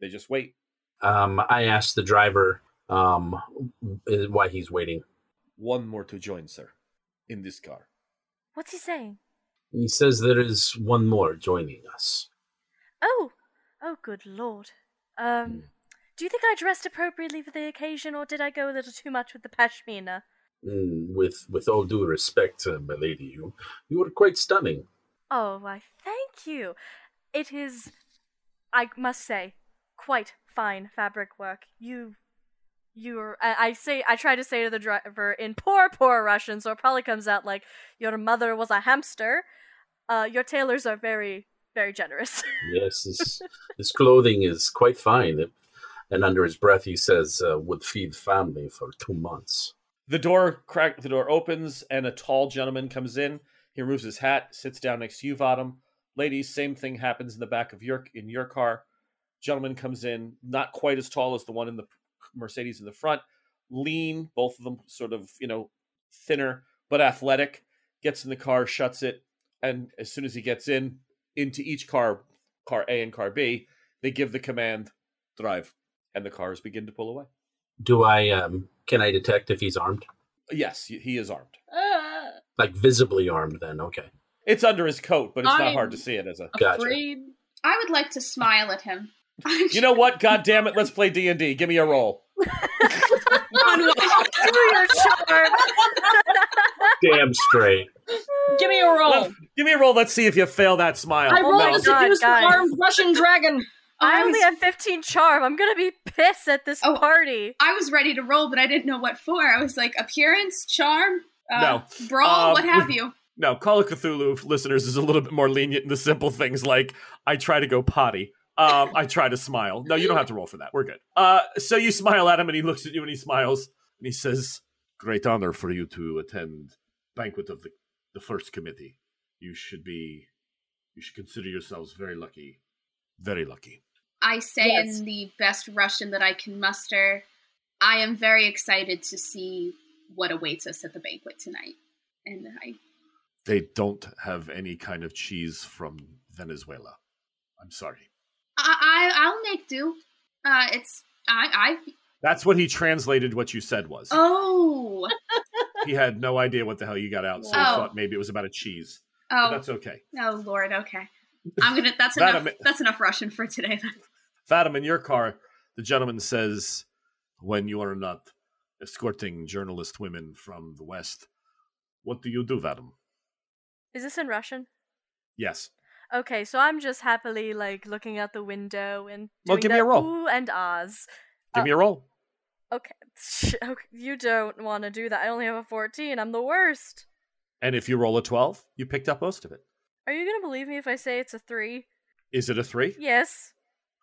B: they just wait.
F: Um, I asked the driver um, why he's waiting.
B: One more to join, sir, in this car.
E: What's he saying?
F: He says there is one more joining us.
E: Oh, oh, good lord. Um,
F: Hmm.
E: do you think I dressed appropriately for the occasion, or did I go a little too much with the pashmina?
F: Mm, with with all due respect, uh, my lady, you you are quite stunning.
E: Oh, why, thank you. It is, I must say, quite fine fabric work. You, you're. I, I say, I try to say to the driver in poor, poor Russian, so it probably comes out like your mother was a hamster. Uh, your tailors are very, very generous.
F: Yes, his, his clothing is quite fine. And under his breath, he says, uh, "Would feed family for two months."
B: The door crack. The door opens, and a tall gentleman comes in. He removes his hat, sits down next to you, Vadim. Ladies, same thing happens in the back of your in your car. Gentleman comes in, not quite as tall as the one in the Mercedes in the front. Lean, both of them sort of you know thinner but athletic. Gets in the car, shuts it, and as soon as he gets in into each car, car A and car B, they give the command drive, and the cars begin to pull away.
F: Do I um, can I detect if he's armed?
B: Yes, he he is armed.
D: Ah,
F: Like visibly armed? Then okay.
B: It's under his coat, but it's not
D: I'm-
B: hard to see it as a.
F: Gotcha.
C: I would like to smile at him.
B: You know what? God damn it! Let's play D and D. Give me a roll.
C: On what?
E: Do your charm.
F: Damn straight.
D: Give me a roll.
B: Well, give me a roll. Let's see if you fail that smile.
D: I rolled
E: my
D: a
B: No.
E: God,
D: seduce armed Russian dragon.
E: I
C: I
E: only
C: was-
E: have 15 charm. I'm gonna be pissed at this
C: Oh.
E: party.
C: I was ready to roll, but I didn't know what for. I was like, appearance, charm, uh,
B: No.
C: brawl,
B: Um,
C: what have you.
B: No, Call of Cthulhu listeners is a little bit more lenient in the simple things like I try to go potty. Um, I try to smile. No, you don't have to roll for that. We're good. Uh, so you smile at him, and he looks at you, and he smiles, and he says, "Great honor for you to attend banquet of the the first committee. You should be, you should consider yourselves very lucky, very lucky."
C: I say
D: Yes.
C: in the best Russian that I can muster, I am very excited to see what awaits us at the banquet tonight. And I
B: They don't have any kind of cheese from Venezuela. I'm sorry.
C: I, I I'll make do. Uh it's I I
B: That's what he translated. What you said was
C: Oh
B: he had no idea what the hell you got out, so he
C: Oh.
B: thought maybe it was about a cheese. But
C: oh
B: that's okay.
C: oh Lord, okay. I'm gonna that's enough
B: ama-
C: that's enough Russian for today then.
B: Fatima, in your car, the gentleman says, "When you are not escorting journalist women from the West, what do you do, Vadim?"
E: Is this in Russian?
B: Yes.
E: Okay, so I'm just happily like looking out the window and doing
B: Well,
E: doing
B: give me a roll.
E: ooh and ahs.
B: Give
E: Uh,
B: me a roll.
E: Okay. you don't want to do that. I only have a 14. I'm the worst.
B: And if you roll a 12, you picked up most of it.
E: Are you gonna believe me if I say it's a three?
B: Is it a 3?
E: Yes.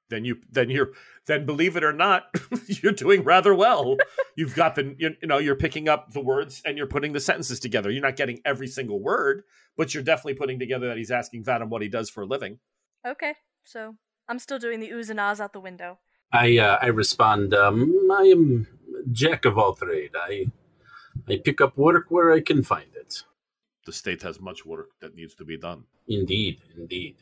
B: Then you then you're then believe it or not, you're doing rather well. You've got the you, you know, you're picking up the words and you're putting the sentences together. You're not getting every single word, but you're definitely putting together that he's asking Vadim what he does for a living.
E: Okay, so I'm still doing the oohs and ahs out the window.
F: I uh, I respond. Um, I am jack of all trade. I I pick up work where I can find it.
B: The state has much work that needs to be done.
F: Indeed, indeed.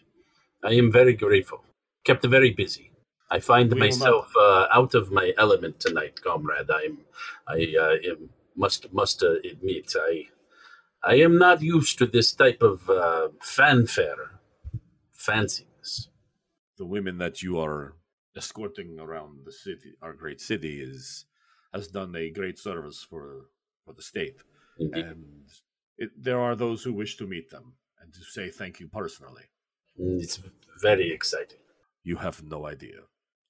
F: I am very grateful. Kept very busy. I find
B: We
F: myself uh, out of my element tonight, comrade. I'm, I uh, am, must must uh, admit, I, I am not used to this type of uh, fanfare, fanciness.
B: the women that you are escorting around the city, our great city, is has done a great service for for the state,
F: Indeed,
B: and it, there are those who wish to meet them and to say thank you personally.
F: Mm, it's very exciting.
B: You have no idea.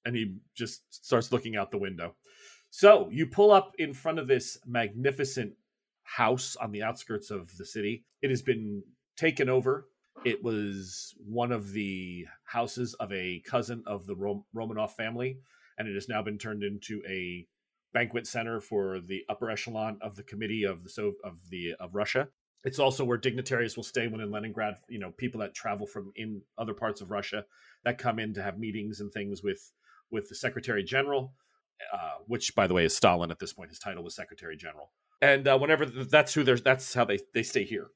B: And he just starts looking out the window. So you pull up in front of this magnificent house on the outskirts of the city. It has been taken over. It was one of the houses of a cousin of the Rom- Romanov family. and it has now been turned into a banquet center for the upper echelon of the committee of the so of the of Russia. It's also where dignitaries will stay when in Leningrad. You know, people that travel from in other parts of Russia that come in to have meetings and things with with the Secretary General, uh, which by the way is Stalin at this point. His title was Secretary General, and uh, whenever that's who there's that's how they they stay here.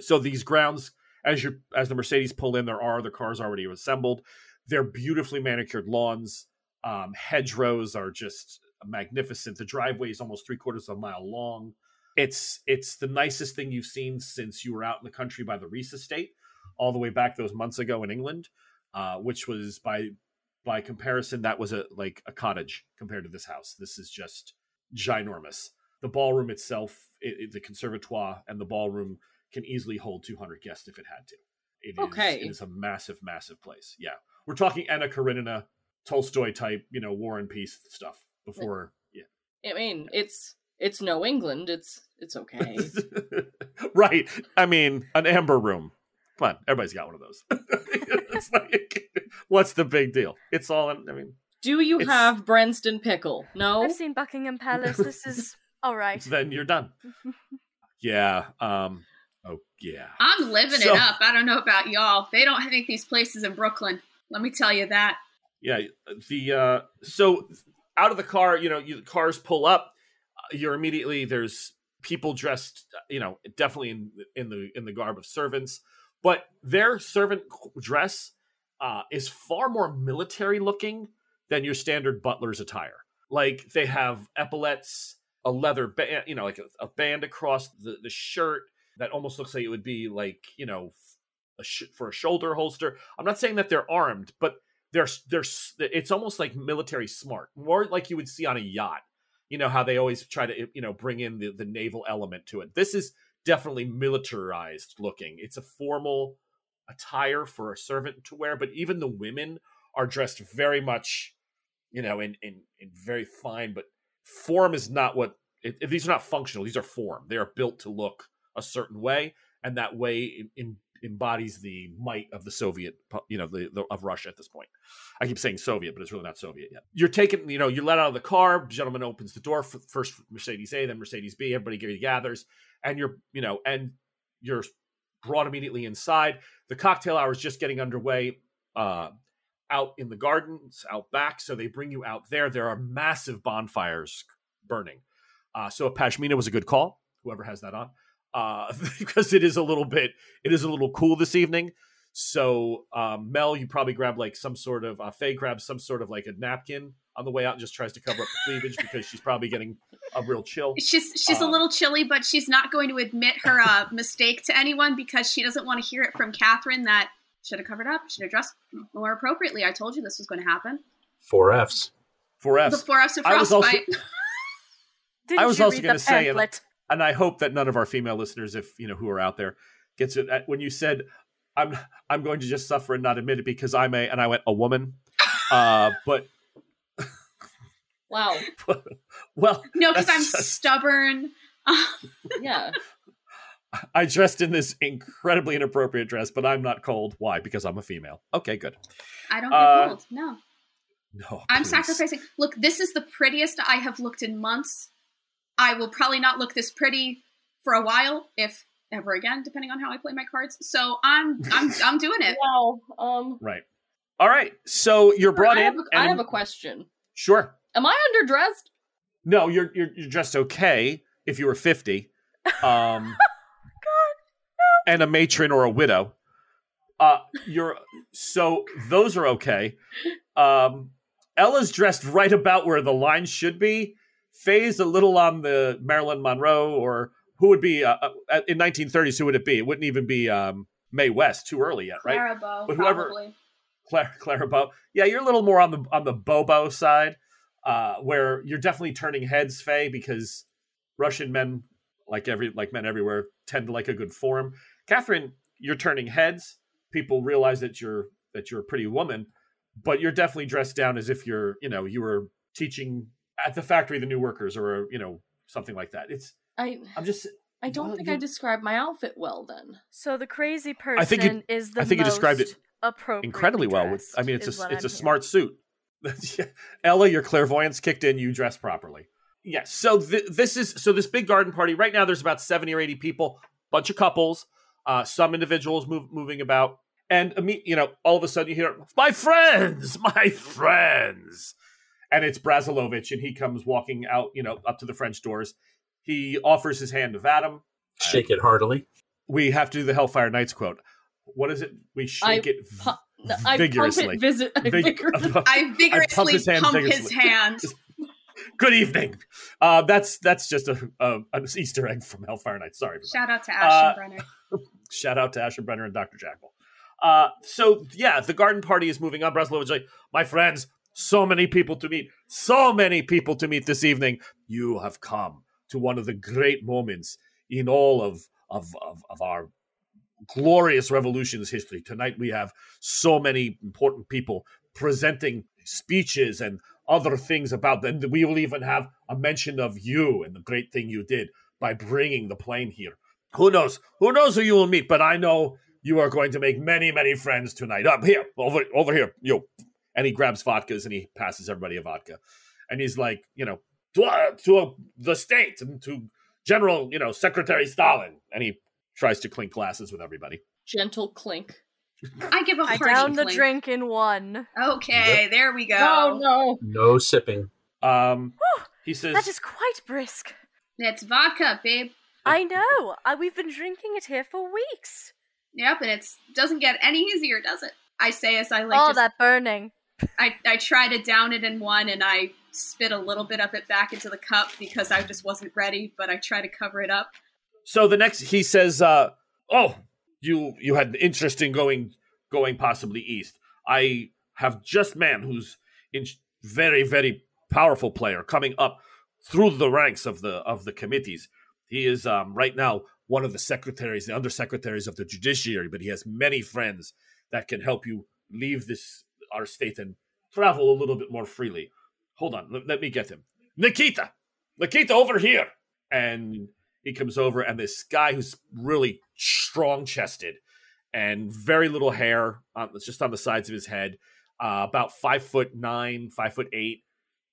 B: So these grounds, as you as the Mercedes pull in, there are the cars already assembled. They're beautifully manicured lawns. Um, hedgerows are just magnificent. The driveway is almost three quarters of a mile long. It's it's the nicest thing you've seen since you were out in the country by the Reese estate, all the way back those months ago in England, uh, which was by by comparison that was a like a cottage compared to this house. This is just ginormous. The ballroom itself, it, it, the conservatoire and the ballroom can easily hold 200 guests if it had to. It is,
D: Okay.
B: it is a massive, massive place. Yeah, we're talking Anna Karenina, Tolstoy type, you know, War and Peace stuff. Before, yeah,
D: I mean, it's it's no England. It's it's okay.
B: right. I mean, an amber room. Come on, everybody's got one of those. it's like, what's the big deal? It's all. In, I mean,
D: Do you
B: It's-
D: have Branston pickle? No.
E: I've seen Buckingham Palace. This is all right.
B: then you're done. Yeah. Um. Oh yeah.
C: I'm living
B: So-
C: it up. I don't know about y'all. They don't think these places in Brooklyn. Let me tell you that.
B: Yeah. The uh. So out of the car, you know, you, the cars pull up. uh, You're immediately there's people dressed, you know, definitely in in the in the garb of servants, but their servant dress uh, is far more military looking than your standard butler's attire. Like they have epaulets, a leather band, you know, like a, a band across the, the shirt that almost looks like it would be like, you know, a sh- for a shoulder holster. I'm not saying that they're armed, but they're they're it's almost like military smart, more like you would see on a yacht. You know how they always try to you know bring in the, the naval element to it. This is definitely militarized looking. It's a formal attire for a servant to wear, but even the women are dressed very much, you know, in in, in very fine. But form is not what it, these are not functional. These are form. They are built to look a certain way, and that way in, in, embodies the might of the Soviet, you know, the, the of Russia at this point. I keep saying Soviet, but it's really not Soviet yet. You're taken, you know, you're let out of the car. Gentleman opens the door for first Mercedes A, then Mercedes B. Everybody gathers, and you're, you know, and you're brought immediately inside. The cocktail hour is just getting underway. Uh, out in the gardens, out back. So they bring you out there. There are massive bonfires burning. Uh, so a pashmina was a good call. Whoever has that on, uh, because it is a little bit, it is a little cool this evening. So um, Mel, you probably grab like some sort of uh, Faye grabs some sort of like a napkin on the way out and just tries to cover up the cleavage because she's probably getting a real chill.
C: She's she's a
B: Um,
C: little chilly, but she's not going to admit her uh, mistake to anyone because she doesn't want to hear it from Catherine that should have covered up, should have dressed more appropriately. I told you this was going to happen.
F: Four Fs.
B: Four Fs.
C: The four F's of
B: I was also-
C: frostbite.
B: I was
E: you
B: also gonna say, and-
E: pamphlet?
B: And I hope that none of our female listeners, if you know who are out there, gets it. uh, When you said, "I'm I'm going to just suffer and not admit it because I'm a," and I went, "A woman," uh, but
D: Wow.
B: well,
C: no, because I'm
B: just-
C: stubborn.
D: Yeah.
B: I dressed in this incredibly inappropriate dress, but I'm not cold. Why? Because I'm a female. Okay, good.
C: I don't get
B: Uh,
C: cold. No,
B: No,
C: I'm
B: please.
C: sacrificing. Look, this is the prettiest I have looked in months. I will probably not look this pretty for a while, if ever again, depending on how I play my cards. So I'm I'm I'm doing it.
D: Wow. Um.
B: Right. All right. So you're brought
D: I
B: in.
D: have, a, I
B: and-
D: have a question.
B: Sure.
D: Am I underdressed?
B: No, you're you're you're dressed okay if you were fifty, um, God, no. and a matron or a widow. Uh, you're so those are okay. Um, Ella's dressed right about where the line should be. Faye's a little on the Marilyn Monroe or who would be uh, uh, in 1930s? Who would it be? It wouldn't even be um, Mae West. Too early yet, right?
C: Clara Bow,
B: But whoever-
C: probably.
B: Clara, Clara Bow. Yeah, you're a little more on the on the Bobo side, uh, where you're definitely turning heads, Faye, because Russian men, like every like men everywhere, tend to like a good form. Catherine, you're turning heads. People realize that you're that you're a pretty woman, but you're definitely dressed down as if you're you know you were teaching at the factory the new workers or you know something like that. It's
D: I
B: I'm just
D: I don't
B: Well,
D: think
B: you-
D: I described my outfit well then.
E: So the crazy person
B: I think you-
E: is the
B: I think you described it
E: appropriately
B: incredibly well. With, I mean, it's a it's
E: I'm
B: a smart suit. Ella, your clairvoyance kicked in. You dress properly. Yes. So th- this is so this big garden party right now. There's about seventy or eighty people, bunch of couples, uh, some individuals move, moving about, and imme- you know, all of a sudden you hear, "My friends, my friends," and it's Brazilovich, and he comes walking out, you know, up to the French doors. He offers his hand to Vadim.
F: Shake it heartily.
B: We have to do the Hellfire Knights quote. What is it? We shake it v-
D: pu- I
B: vigorously.
D: pump it visit. I
B: Vig-
D: vigorously-
C: I vigorously
B: his hand
C: pump
B: vigorously.
C: his hand.
B: Good evening. Uh, that's that's just a, a an Easter egg from Hellfire Knights. Sorry. everybody.
C: Shout out to
B: Uh,
C: Ashenbrenner.
B: Shout out to Asher Brenner and Dr. Jackal. Uh, so yeah, the garden party is moving on. Breslow is like, my friends, so many people to meet, so many people to meet this evening. You have come to one of the great moments in all of of of, of our glorious revolution's history. Tonight we have so many important people presenting speeches and other things about them. We will even have a mention of you and the great thing you did by bringing the plane here. Who knows? Who knows who you will meet? But I know you are going to make many, many friends tonight. Up here, over, over here, you. And he grabs vodkas and he passes everybody a vodka, and he's like, you know, to uh, to uh, the state and to General, you know, Secretary Stalin, and he tries to clink glasses with everybody.
D: Gentle clink.
C: I give a
E: I
C: hearty
E: downed the
C: clink.
E: drink in one.
C: Okay, there we go.
D: Oh no!
F: No sipping.
B: Um, he says,
E: That is quite brisk.
C: It's vodka, babe.
E: I know. I, we've been drinking it here for weeks.
C: Yep, and it's doesn't get any easier, does it? I say as I like
E: All
C: just,
E: that burning.
C: I, I try to down it in one and I spit a little bit of it back into the cup because I just wasn't ready, but I try to cover it up.
B: So the next he says, uh, "Oh, you you had interest in going going possibly east. I have just man who's in very very powerful player coming up through the ranks of the of the committees. He is um, right now one of the secretaries, the undersecretaries of the judiciary, but he has many friends that can help you leave this our state and travel a little bit more freely. Hold on, let, let me get him. Nikita, Nikita, over here, and he comes over and this guy who's really strong chested and very little hair on it's just on the sides of his head uh, about five foot nine five foot eight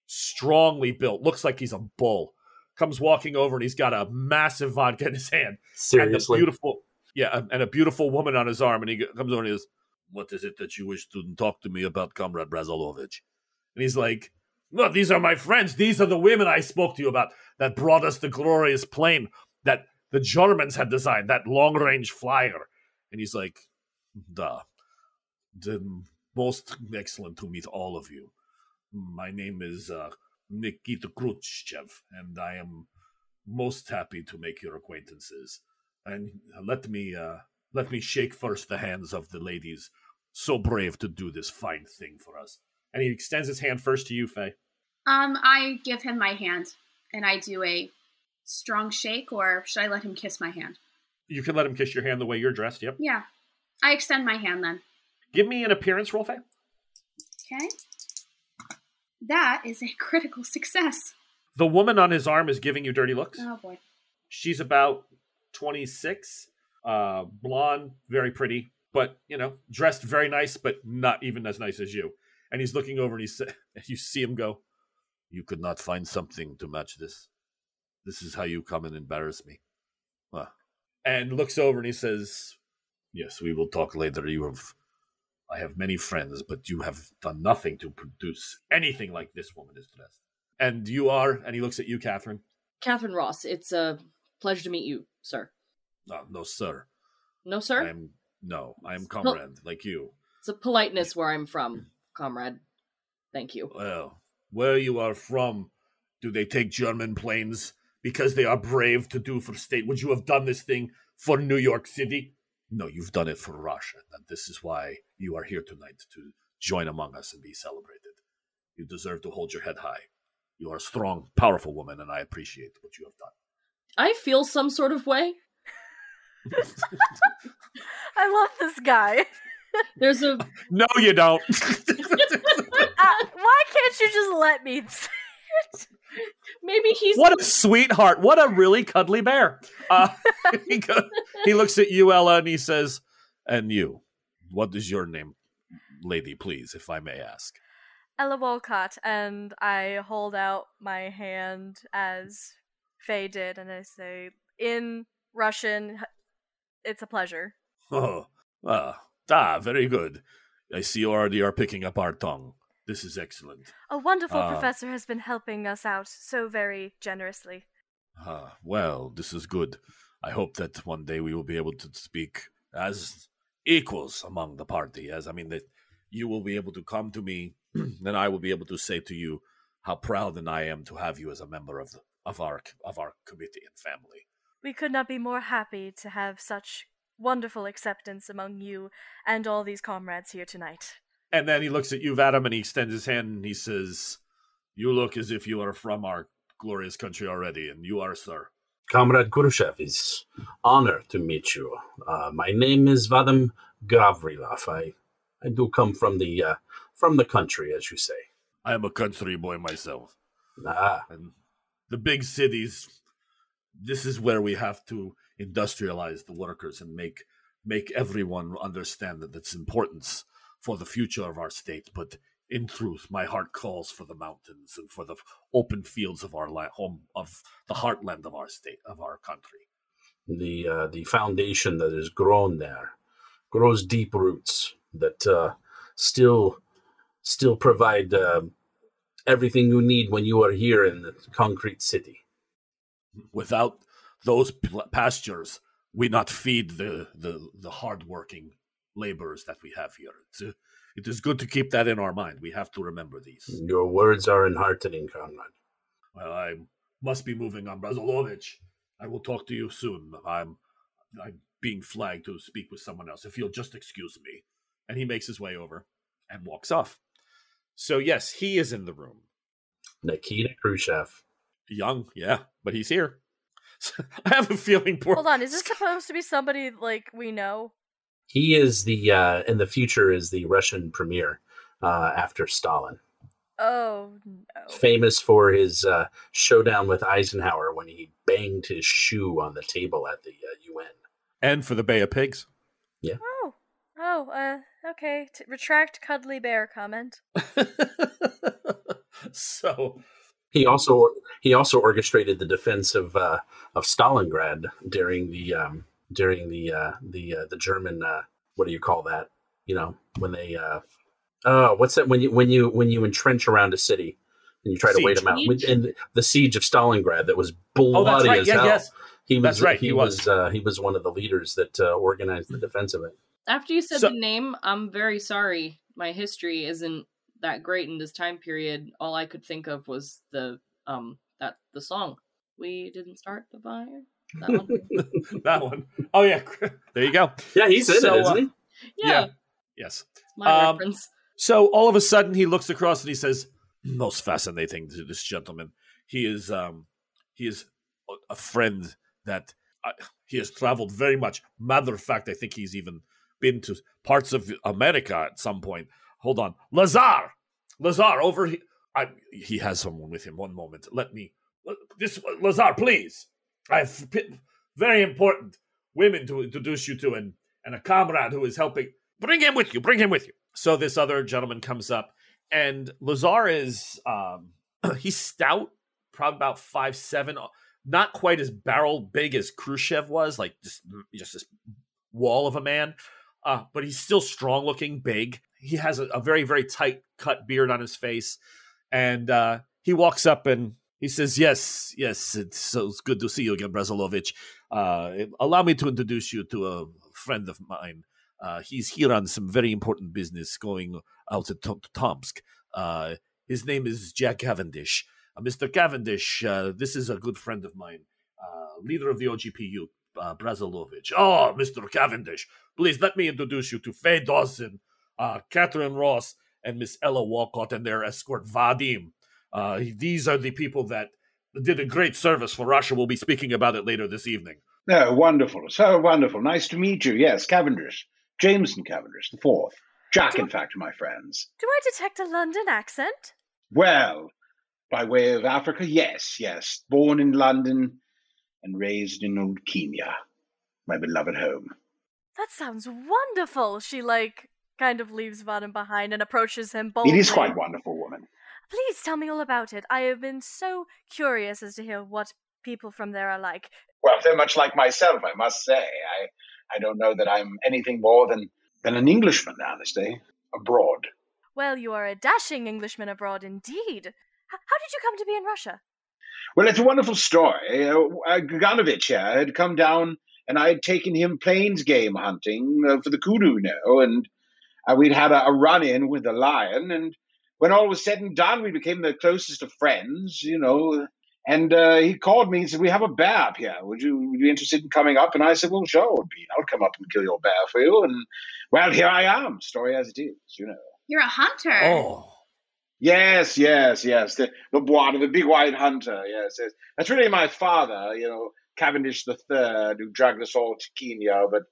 B: strongly built looks like he's a bull comes walking over and he's got a massive vodka in his hand and
F: Seriously.
B: beautiful yeah and a beautiful woman on his arm and he comes over and he goes what is it that you wish to talk to me about comrade brazilovich and he's like no these are my friends. These are the women i spoke to you about that brought us the glorious plane that the germans had designed that long range flyer. And he's like the the most excellent to meet all of you. My name is uh, nikita khrushchev and i am most happy to make your acquaintances. And let me uh, let me shake first the hands of the ladies so brave to do this fine thing for us and he extends his hand first to you faye
C: Um, I give him my hand and I do a strong shake, or should I let him kiss my hand?
B: you can let him kiss your hand the way you're dressed yep
C: Yeah, I extend my hand then.
B: give me an appearance roll faye
C: Okay. That is a critical success.
B: the woman on his arm is giving you dirty looks
C: Oh boy.
B: she's about 26 uh blonde very pretty but you know dressed very nice but not even as nice as you. And he's looking over and he sa- you see him go you could not find something to match this. This is how you come and embarrass me. Well, and looks over and he says yes we will talk later. You have i have many friends but you have done nothing to produce anything like this woman is dressed. And you are? And he looks at you catherine.
D: Catherine Ross, it's a pleasure to meet you, sir.
B: no, no sir.
D: No, sir.
B: I'm no, I'm comrade like you.
D: It's a politeness where I'm from, comrade. Thank you.
B: Well, where you are from, do they take German planes because they are brave to do for state? Would you have done this thing for New York City? No, you've done it for Russia, and this is why you are here tonight to join among us and be celebrated. You deserve to hold your head high. You are a strong, powerful woman, and I appreciate what you have done.
D: I feel some sort of way.
E: I love this guy.
D: There's a
B: No, you don't.
E: Uh, why can't you just let me say it?
D: maybe he's
B: what a sweetheart! What a really cuddly bear. Uh, he, go, he looks at you, Ella, and he says, "And you, what is your name, lady? Please, if I may ask."
E: Ella Walcott, and I hold out my hand as Faye did, and I say, in Russian, it's a pleasure.
B: Oh, ah, ah, very good. I see you already are picking up our tongue. This is excellent.
E: A wonderful
B: Ah.
E: professor has been helping us out so very generously.
B: Ah, well, this is good. I hope that one day we will be able to speak as equals among the party. As I mean, that you will be able to come to me, and I will be able to say to you how proud and I am to have you as a member of the, of our of our committee and family.
E: We could not be more happy to have such wonderful acceptance among you and all these comrades here tonight.
B: And then he looks at you, Vadim, and he extends his hand and he says, "You look as if you are from our glorious country already, and you are, sir."
F: Comrade Khrushchev, it's honor to meet you. Uh, my name is Vadim Gavrilov. I, I do come from the uh, from the country, as you say.
B: I am a country boy myself.
F: Ah,
B: and the big cities this is where we have to industrialize the workers and make make everyone understand that its importance for the future of our state but in truth my heart calls for the mountains and for the open fields of our la- home of the heartland of our state of our country
F: the uh, the foundation that has grown there grows deep roots that uh, still still provide uh, everything you need when you are here in the concrete city.
B: Without those pastures we not feed the the, the hardworking laborers that we have here it's uh it is good to keep that in our mind we have to remember these
F: Your words are enheartening, Conrad.
B: Well, I must be moving on, Brazilovich. I will talk to you soon. I'm I'm being flagged to speak with someone else. If you'll just excuse me. And he makes his way over and walks off. So yes, he is in the room.
F: Nikita Khrushchev.
B: Young, yeah, but he's here. I have a feeling poor
E: Hold on, is this supposed to be somebody like we know?
F: He is the uh, in the future is the Russian premier uh, after Stalin,
E: Oh no.
F: famous for his uh, showdown with Eisenhower when he banged his shoe on the table at the uh, UN.
B: and for the Bay of Pigs. Yeah.
E: Oh. Oh, uh, okay. T- retract cuddly bear comment.
B: so
F: He also he also orchestrated the defense of uh, of Stalingrad during the um, during the uh, the uh, the German uh, what do you call that? You know when they uh, oh what's that when you when you when you entrench around a city and you try to wait them out
D: Siege?
F: and the siege of Stalingrad that was bloody
B: Oh, that's right.
F: as
B: Yeah,
F: hell.
B: yes.
F: He was
B: That's right,
F: He,
B: he
F: was,
B: was.
F: uh, he was one of the leaders that uh, organized the defense of it.
D: After you said
B: So-
D: the name, I'm very sorry. My history isn't that great in this time period. All I could think of was the um that the song. We didn't start the fire. That one.
B: that one. Oh yeah. There you go.
F: Yeah, he's in
B: So,
F: it, isn't
B: uh,
F: he?
D: Yeah,
B: Yeah. Yes.
D: it's my
B: Um,
D: reference.
B: So all of a sudden he looks across and he says, "Most fascinating to this gentleman. He is um he is a- a friend that uh, he has traveled very much. Matter of fact, I think he's even been to parts of America at some point. Hold on, Lazar, Lazar over he, I, he has someone with him. One moment, let me this Lazar, please. I have very important women to introduce you to, and and a comrade who is helping. Bring him with you. Bring him with you." So this other gentleman comes up, and Lazar is um, he's stout, probably about five seven, not quite as barrel big as Khrushchev was, like just just this wall of a man. Uh, but he's still strong looking, big. He has a, a very very tight cut beard on his face, and uh, he walks up and he says, "Yes, yes, it's so good to see you again, Brazilovich. Uh, allow me to introduce you to a friend of mine." Uh, he's here on some very important business going out to, to Tomsk. Uh, his name is Jack Cavendish. Uh, Mr. Cavendish, this is a good friend of mine, leader of the OGPU, uh, Brazilovich. Oh, Mr. Cavendish, please let me introduce you to Faye Dawson, uh, Catherine Ross, and Miss Ella Walcott and their escort Vadim. Uh, these are the people that did a great service for Russia. We'll be speaking about it later this evening.
G: Oh, wonderful. So wonderful. Nice to meet you. Yes, Cavendish. Jameson Cavendish, the fourth. Jack, in fact, my friends.
E: Do I detect a London accent?
G: Well, by way of Africa, yes, yes. Born in London and raised in old Kenya, my beloved home.
E: That sounds wonderful. She like kind of leaves Vadim behind and approaches him boldly.
G: It is quite wonderful, woman.
E: Please tell me all about it. I have been so curious as to hear what people from there are like.
G: Well, they're much like myself, I must say. I I don't know that I'm anything more than than an Englishman, honestly, abroad.
E: Well, you are a dashing Englishman abroad indeed. H- how did you come to be in Russia?
G: Well, it's a wonderful story. Uh, uh, Kaganovich here had come down, and I had taken him plains game hunting uh, for the kudu, you know, and uh, we'd had a, a run in with a lion, and when all was said and done, we became the closest of friends, you know. And uh, he called me and said, "We have a bear up here. Would you, would you be interested in coming up?" And I said, "Well, sure, would be. I'll come up and kill your bear for you." And well, here I am. Story as it is, you know.
C: You're a hunter.
B: Oh,
G: Yes, yes, yes. The the water, the big white hunter. Yes, yes. That's really my father. You know, Cavendish the Third, who dragged us all to Kenya. But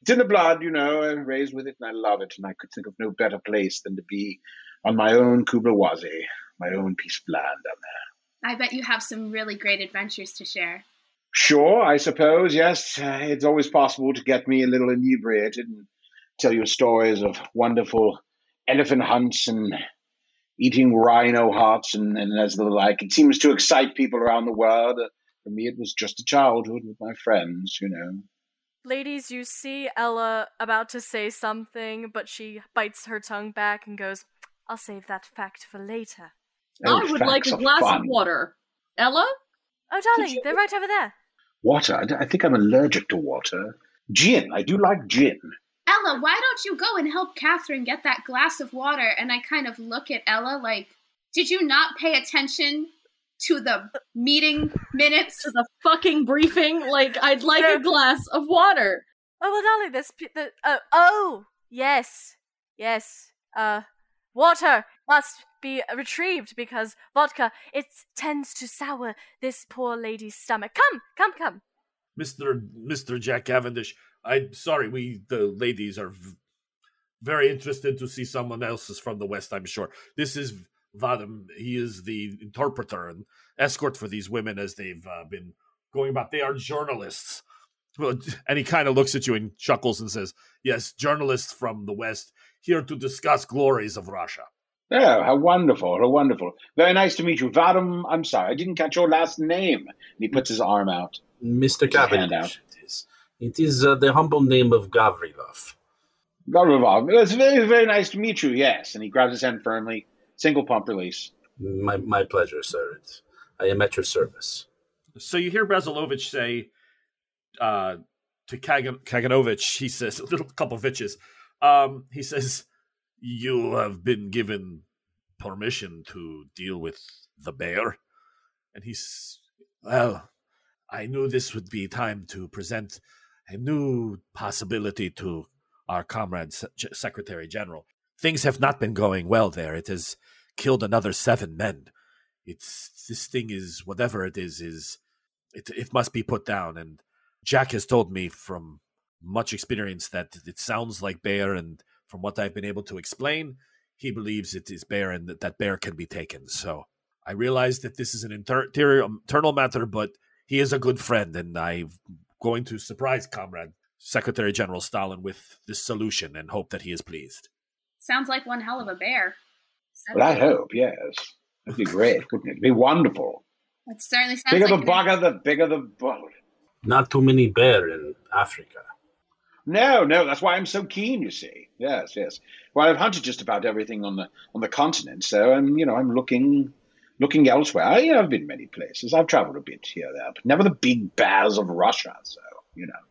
G: it's in the blood, you know. I'm raised with it, and I love it. And I could think of no better place than to be on my own Kubla Wazi, my own piece of land down there.
C: I bet you have some really great adventures to share.
G: Sure, I suppose. Yes, it's always possible to get me a little inebriated and tell you stories of wonderful elephant hunts and eating rhino hearts and, and as the like. It seems to excite people around the world. Uh, For me, it was just a childhood with my friends, you know.
E: Ladies, you see Ella about to say something, but she bites her tongue back and goes, I'll save that fact for later.
G: Oh,
D: I would like a glass
G: fun.
D: of water. Ella?
E: Oh, darling,
G: you-
E: they're right over there.
G: Water? I think I'm allergic to water. Gin. I do like gin.
C: Ella, why don't you go and help Catherine get that glass of water? And I kind of look at Ella like, did you not pay attention to the meeting minutes?
D: To the fucking briefing? Like, I'd like a glass of water.
E: Oh, well, darling, this. p- The, oh, oh, yes. Yes. Uh, water must be retrieved because vodka, it tends to sour this poor lady's stomach. Come, come, come.
B: Mister Mister Jack Cavendish. I'm sorry. We the ladies are v- very interested to see someone else's from the west. I'm sure. This is Vadim. He is the interpreter and escort for these women as they've uh, been going about. They are journalists. Well, And he kind of looks at you and chuckles and says, "Yes, journalists from the west here to discuss glories of Russia."
G: Oh, how wonderful, how wonderful. Very nice to meet you. Vadim, I'm sorry, I didn't catch your last name. And he puts his arm out.
F: Mr.
G: His
F: Cavendish. It is, it is uh, the humble name of Gavrilov.
G: Gavrivov, it's very, very nice to meet you, yes. And he grabs his hand firmly. Single pump release.
F: My, my pleasure, sir. It's, I am at your service.
B: So you hear Brazilovich say uh, to Kagan- Kaganovich, he says, a little couple of bitches, um, he says, You have been given permission to deal with the bear. And he's, Well, I knew this would be time to present a new possibility to our comrade Se- Secretary General. Things have not been going well there. It has killed another seven men. It's this thing is whatever it is is it it must be put down. And Jack has told me from much experience that it sounds like bear, and from what I've been able to explain, he believes it is bear, and that that bear can be taken. So I realize that this is an inter- interior- um, internal matter, but he is a good friend, and I'm going to surprise Comrade Secretary General Stalin with this solution and hope that he is pleased.
C: Sounds like one hell of a bear.
G: Well, I hope, yes. It'd be great, wouldn't it? It'd be wonderful.
C: That certainly sounds
G: Bigger
C: like
G: the
C: an-
G: bugger, the bigger the boat.
F: Not too many bear in Africa.
G: No, no, that's why I'm so keen. You see, yes, yes. Well, I've hunted just about everything on the on the continent, so I'm, you know, I'm looking looking elsewhere. I, I've been many places. I've traveled a bit here, there, but never the big bears of Russia. So, you know,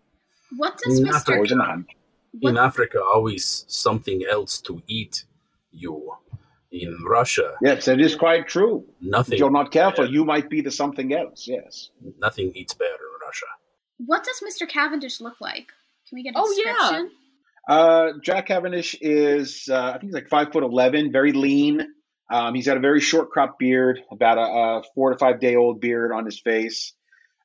C: What does
F: Not
C: Mr.
G: always in the hunt.
F: In Africa, always something else to eat. You in Russia,
G: Yes, it is quite true.
F: nothing.
G: If you're not careful, you might be the something else. Yes.
F: Nothing eats better in Russia.
C: what does Mr. Cavendish look like? Can we get a
D: Oh, yeah.
G: Uh, Jack Cavendish is, uh, I think he's like five foot eleven, very lean. Um, he's got a very short cropped beard, about a, a four to five day old beard on his face.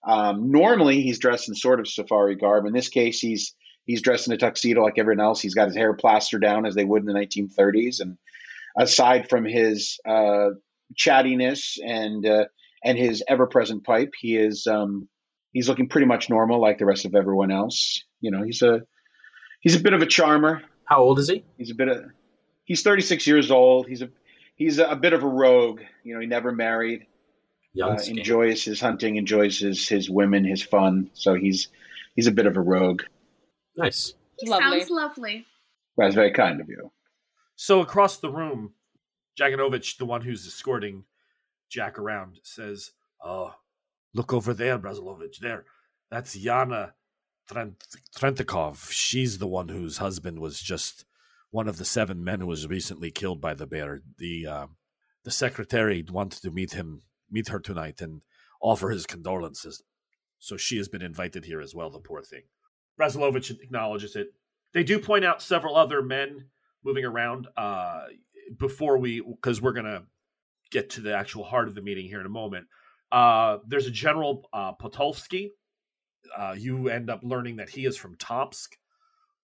G: Um, normally, he's dressed in sort of safari garb. In this case, he's he's dressed in a tuxedo like everyone else. He's got his hair plastered down as they would in the 1930s. And aside from his uh, chattiness and uh, and his ever present pipe, he is um, he's looking pretty much normal like the rest of everyone else. You know, he's a he's a bit of a charmer.
F: How old is he?
G: He's a bit of he's 36 years old. He's a he's a, a bit of a rogue. You know, he never married.
F: Young
G: Uh, enjoys his hunting, enjoys his his women, his fun. So he's he's a bit of a rogue.
F: Nice.
C: He
D: Lovely.
C: sounds lovely.
G: That's very kind of you.
B: So across the room, Kaganovich, the one who's escorting Jack around, says, "Oh, look over there, Brazilovich. There, that's Yana Trent- Trentikov. She's the one whose husband was just one of the seven men who was recently killed by the bear. The uh, the secretary wanted to meet him, meet her tonight, and offer his condolences. So she has been invited here as well. The poor thing." Brazilovich acknowledges it. They do point out several other men moving around uh, before we, because we're to get to the actual heart of the meeting here in a moment. Uh, there's a General uh, Potolsky. Uh, you end up learning that he is from Tomsk,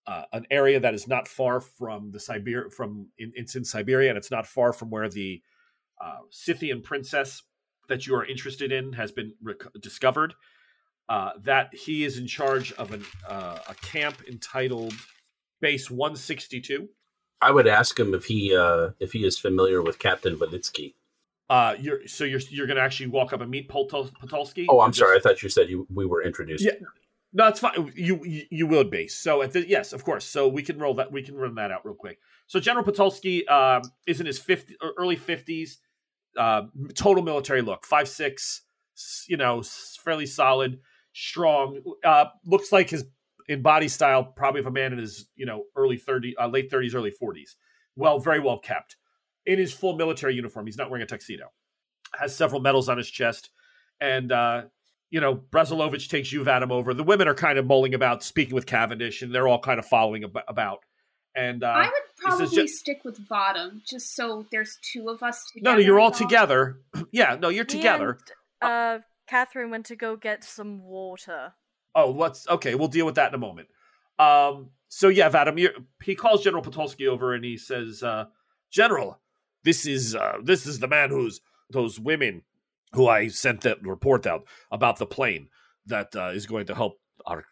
B: uh, an area that is not far from the Siberia. From in, it's in Siberia, and it's not far from where the uh, Scythian princess that you are interested in has been rec- discovered. Uh, that he is in charge of an, uh, a camp entitled Base 162.
F: I would ask him if he uh, if he is familiar with Captain Valitsky.
B: Uh, you're so you're you're gonna actually walk up and meet Potol- Potolsky.
F: Oh, I'm sorry. I thought you said you, we were introduced.
B: Yeah. No, it's fine. You you, you will be. So at the yes, of course. So we can roll that. We can run that out real quick. So General Potolsky um, is in his 50, or early fifties. Uh, total military look, five six. You know, fairly solid, strong. Uh, looks like his in body style, probably of a man in his you know early thirty, uh, late thirties, early forties. Well, very well kept. In his full military uniform, he's not wearing a tuxedo. Has several medals on his chest, and uh, you know, Brazilovich takes you, Vadim, over. The women are kind of mulling about, speaking with Cavendish, and they're all kind of following ab- about. And uh,
C: I would probably
B: says ju-
C: stick with Vadim, just so there's two of us
B: no,
C: together.
B: no, you're all together. yeah, no, you're together.
E: and, uh, Catherine went to go get some water.
B: Oh, let's okay. We'll deal with that in a moment. Um, so yeah, Vadim, you're, he calls General Potolsky over and he says, uh, "General, this is uh, this is the man who's those women who I sent that report out about the plane that uh, is going to help our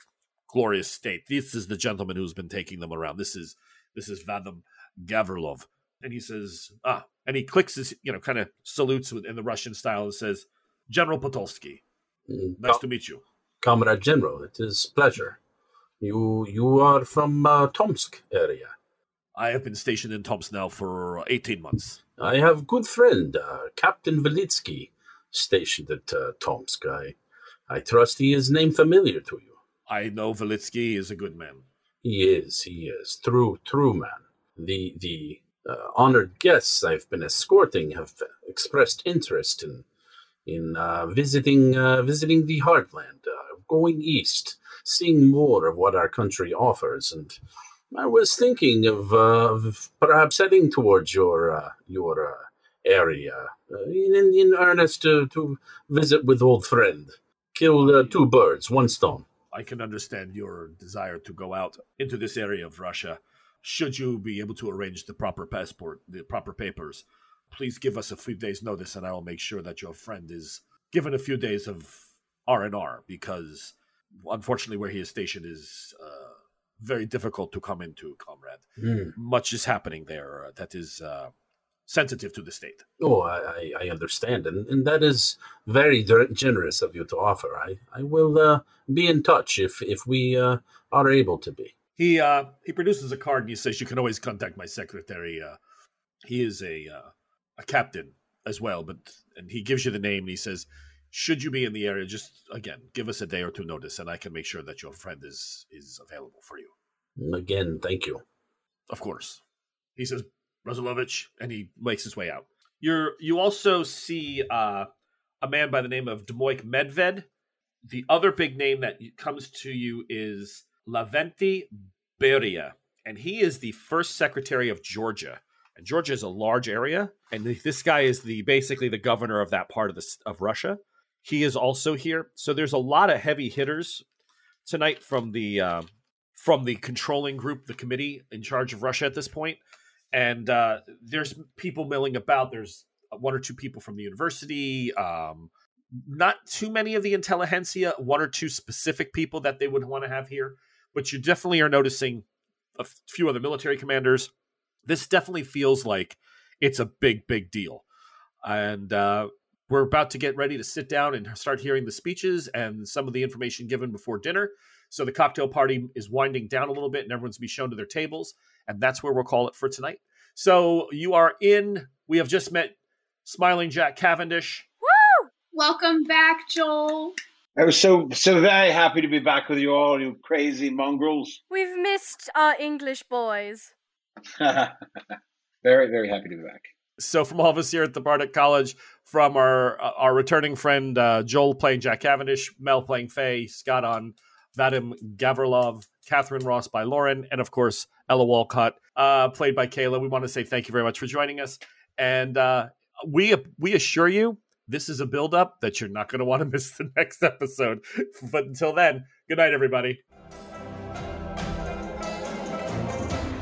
B: glorious state. This is the gentleman who's been taking them around. This is this is Vadim Gavrilov." And he says, "Ah," and he clicks his, you know, kind of salutes in the Russian style and says, "General Potolsky,
F: Mm,
B: nice
F: Com-
B: to meet you."
F: Comrade General, it is pleasure. You you are from uh, Tomsk area.
B: I have been stationed in Tomsk now for 18 months.
F: I have good friend uh, Captain Valitsky stationed at uh, Tomsk. I I trust he is name familiar to you.
B: I know Valitsky is a good man.
F: He is, he is. True, true man. The the uh, honored guests I've been escorting have expressed interest in in uh, visiting uh, visiting the heartland, uh, going east, seeing more of what our country offers, and I was thinking of, uh, of perhaps heading towards your uh, your uh, area uh, in, in earnest to, to visit with old friend, kill uh, two birds, one stone.
B: I can understand your desire to go out into this area of Russia. Should you be able to arrange the proper passport, the proper papers, please give us a few days' notice, and I will make sure that your friend is given a few days of R and R because, unfortunately, where he is stationed is uh, very difficult to come into, comrade.
F: Hmm.
B: Much is happening there uh, that is uh, sensitive to the state.
F: Oh, I, I- understand, and, and that is very generous of you to offer. I, I will uh, be in touch if if we uh, are able to be.
B: He uh he produces a card and he says you can always contact my secretary. Uh, he is a uh, a captain as well, but and he gives you the name and he says, should you be in the area, just again give us a day or two notice, and I can make sure that your friend is is available for you.
F: Again, thank you.
B: Of course, he says Brazilovich, and he makes his way out. You're you also see uh, a man by the name of Demoik Medved. The other big name that comes to you is Lavrentiy Beria, and he is the first secretary of Georgia. And Georgia is a large area, and this guy is the basically the governor of that part of the of Russia. He is also here, so there's a lot of heavy hitters tonight from the uh, from the controlling group, the committee in charge of Russia at this point. And uh, there's people milling about. There's one or two people from the university. Um, not too many of the intelligentsia. One or two specific people that they would want to have here, but you definitely are noticing a few other military commanders. This definitely feels like it's a big, big deal. And uh, we're about to get ready to sit down and start hearing the speeches and some of the information given before dinner. So the cocktail party is winding down a little bit, and everyone's be shown to their tables, and that's where we'll call it for tonight. So you are in. We have just met Smiling Jack Cavendish. Woo!
C: Welcome back, Joel.
G: I was so so very happy to be back with you all, you crazy mongrels.
E: We've missed our English boys.
G: very very happy to be back.
B: So from all of us here at the Bardic College, from our uh, our returning friend uh, Joel playing Jack Cavendish, Mel playing Faye, Scott on Vadim Gavrilov, Catherine Ross by Lauren, and of course Ella Walcott, uh, played by Kayla. We want to say thank you very much for joining us, and uh, we we assure you this is a build up that you're not going to want to miss the next episode. But until then, good night, everybody.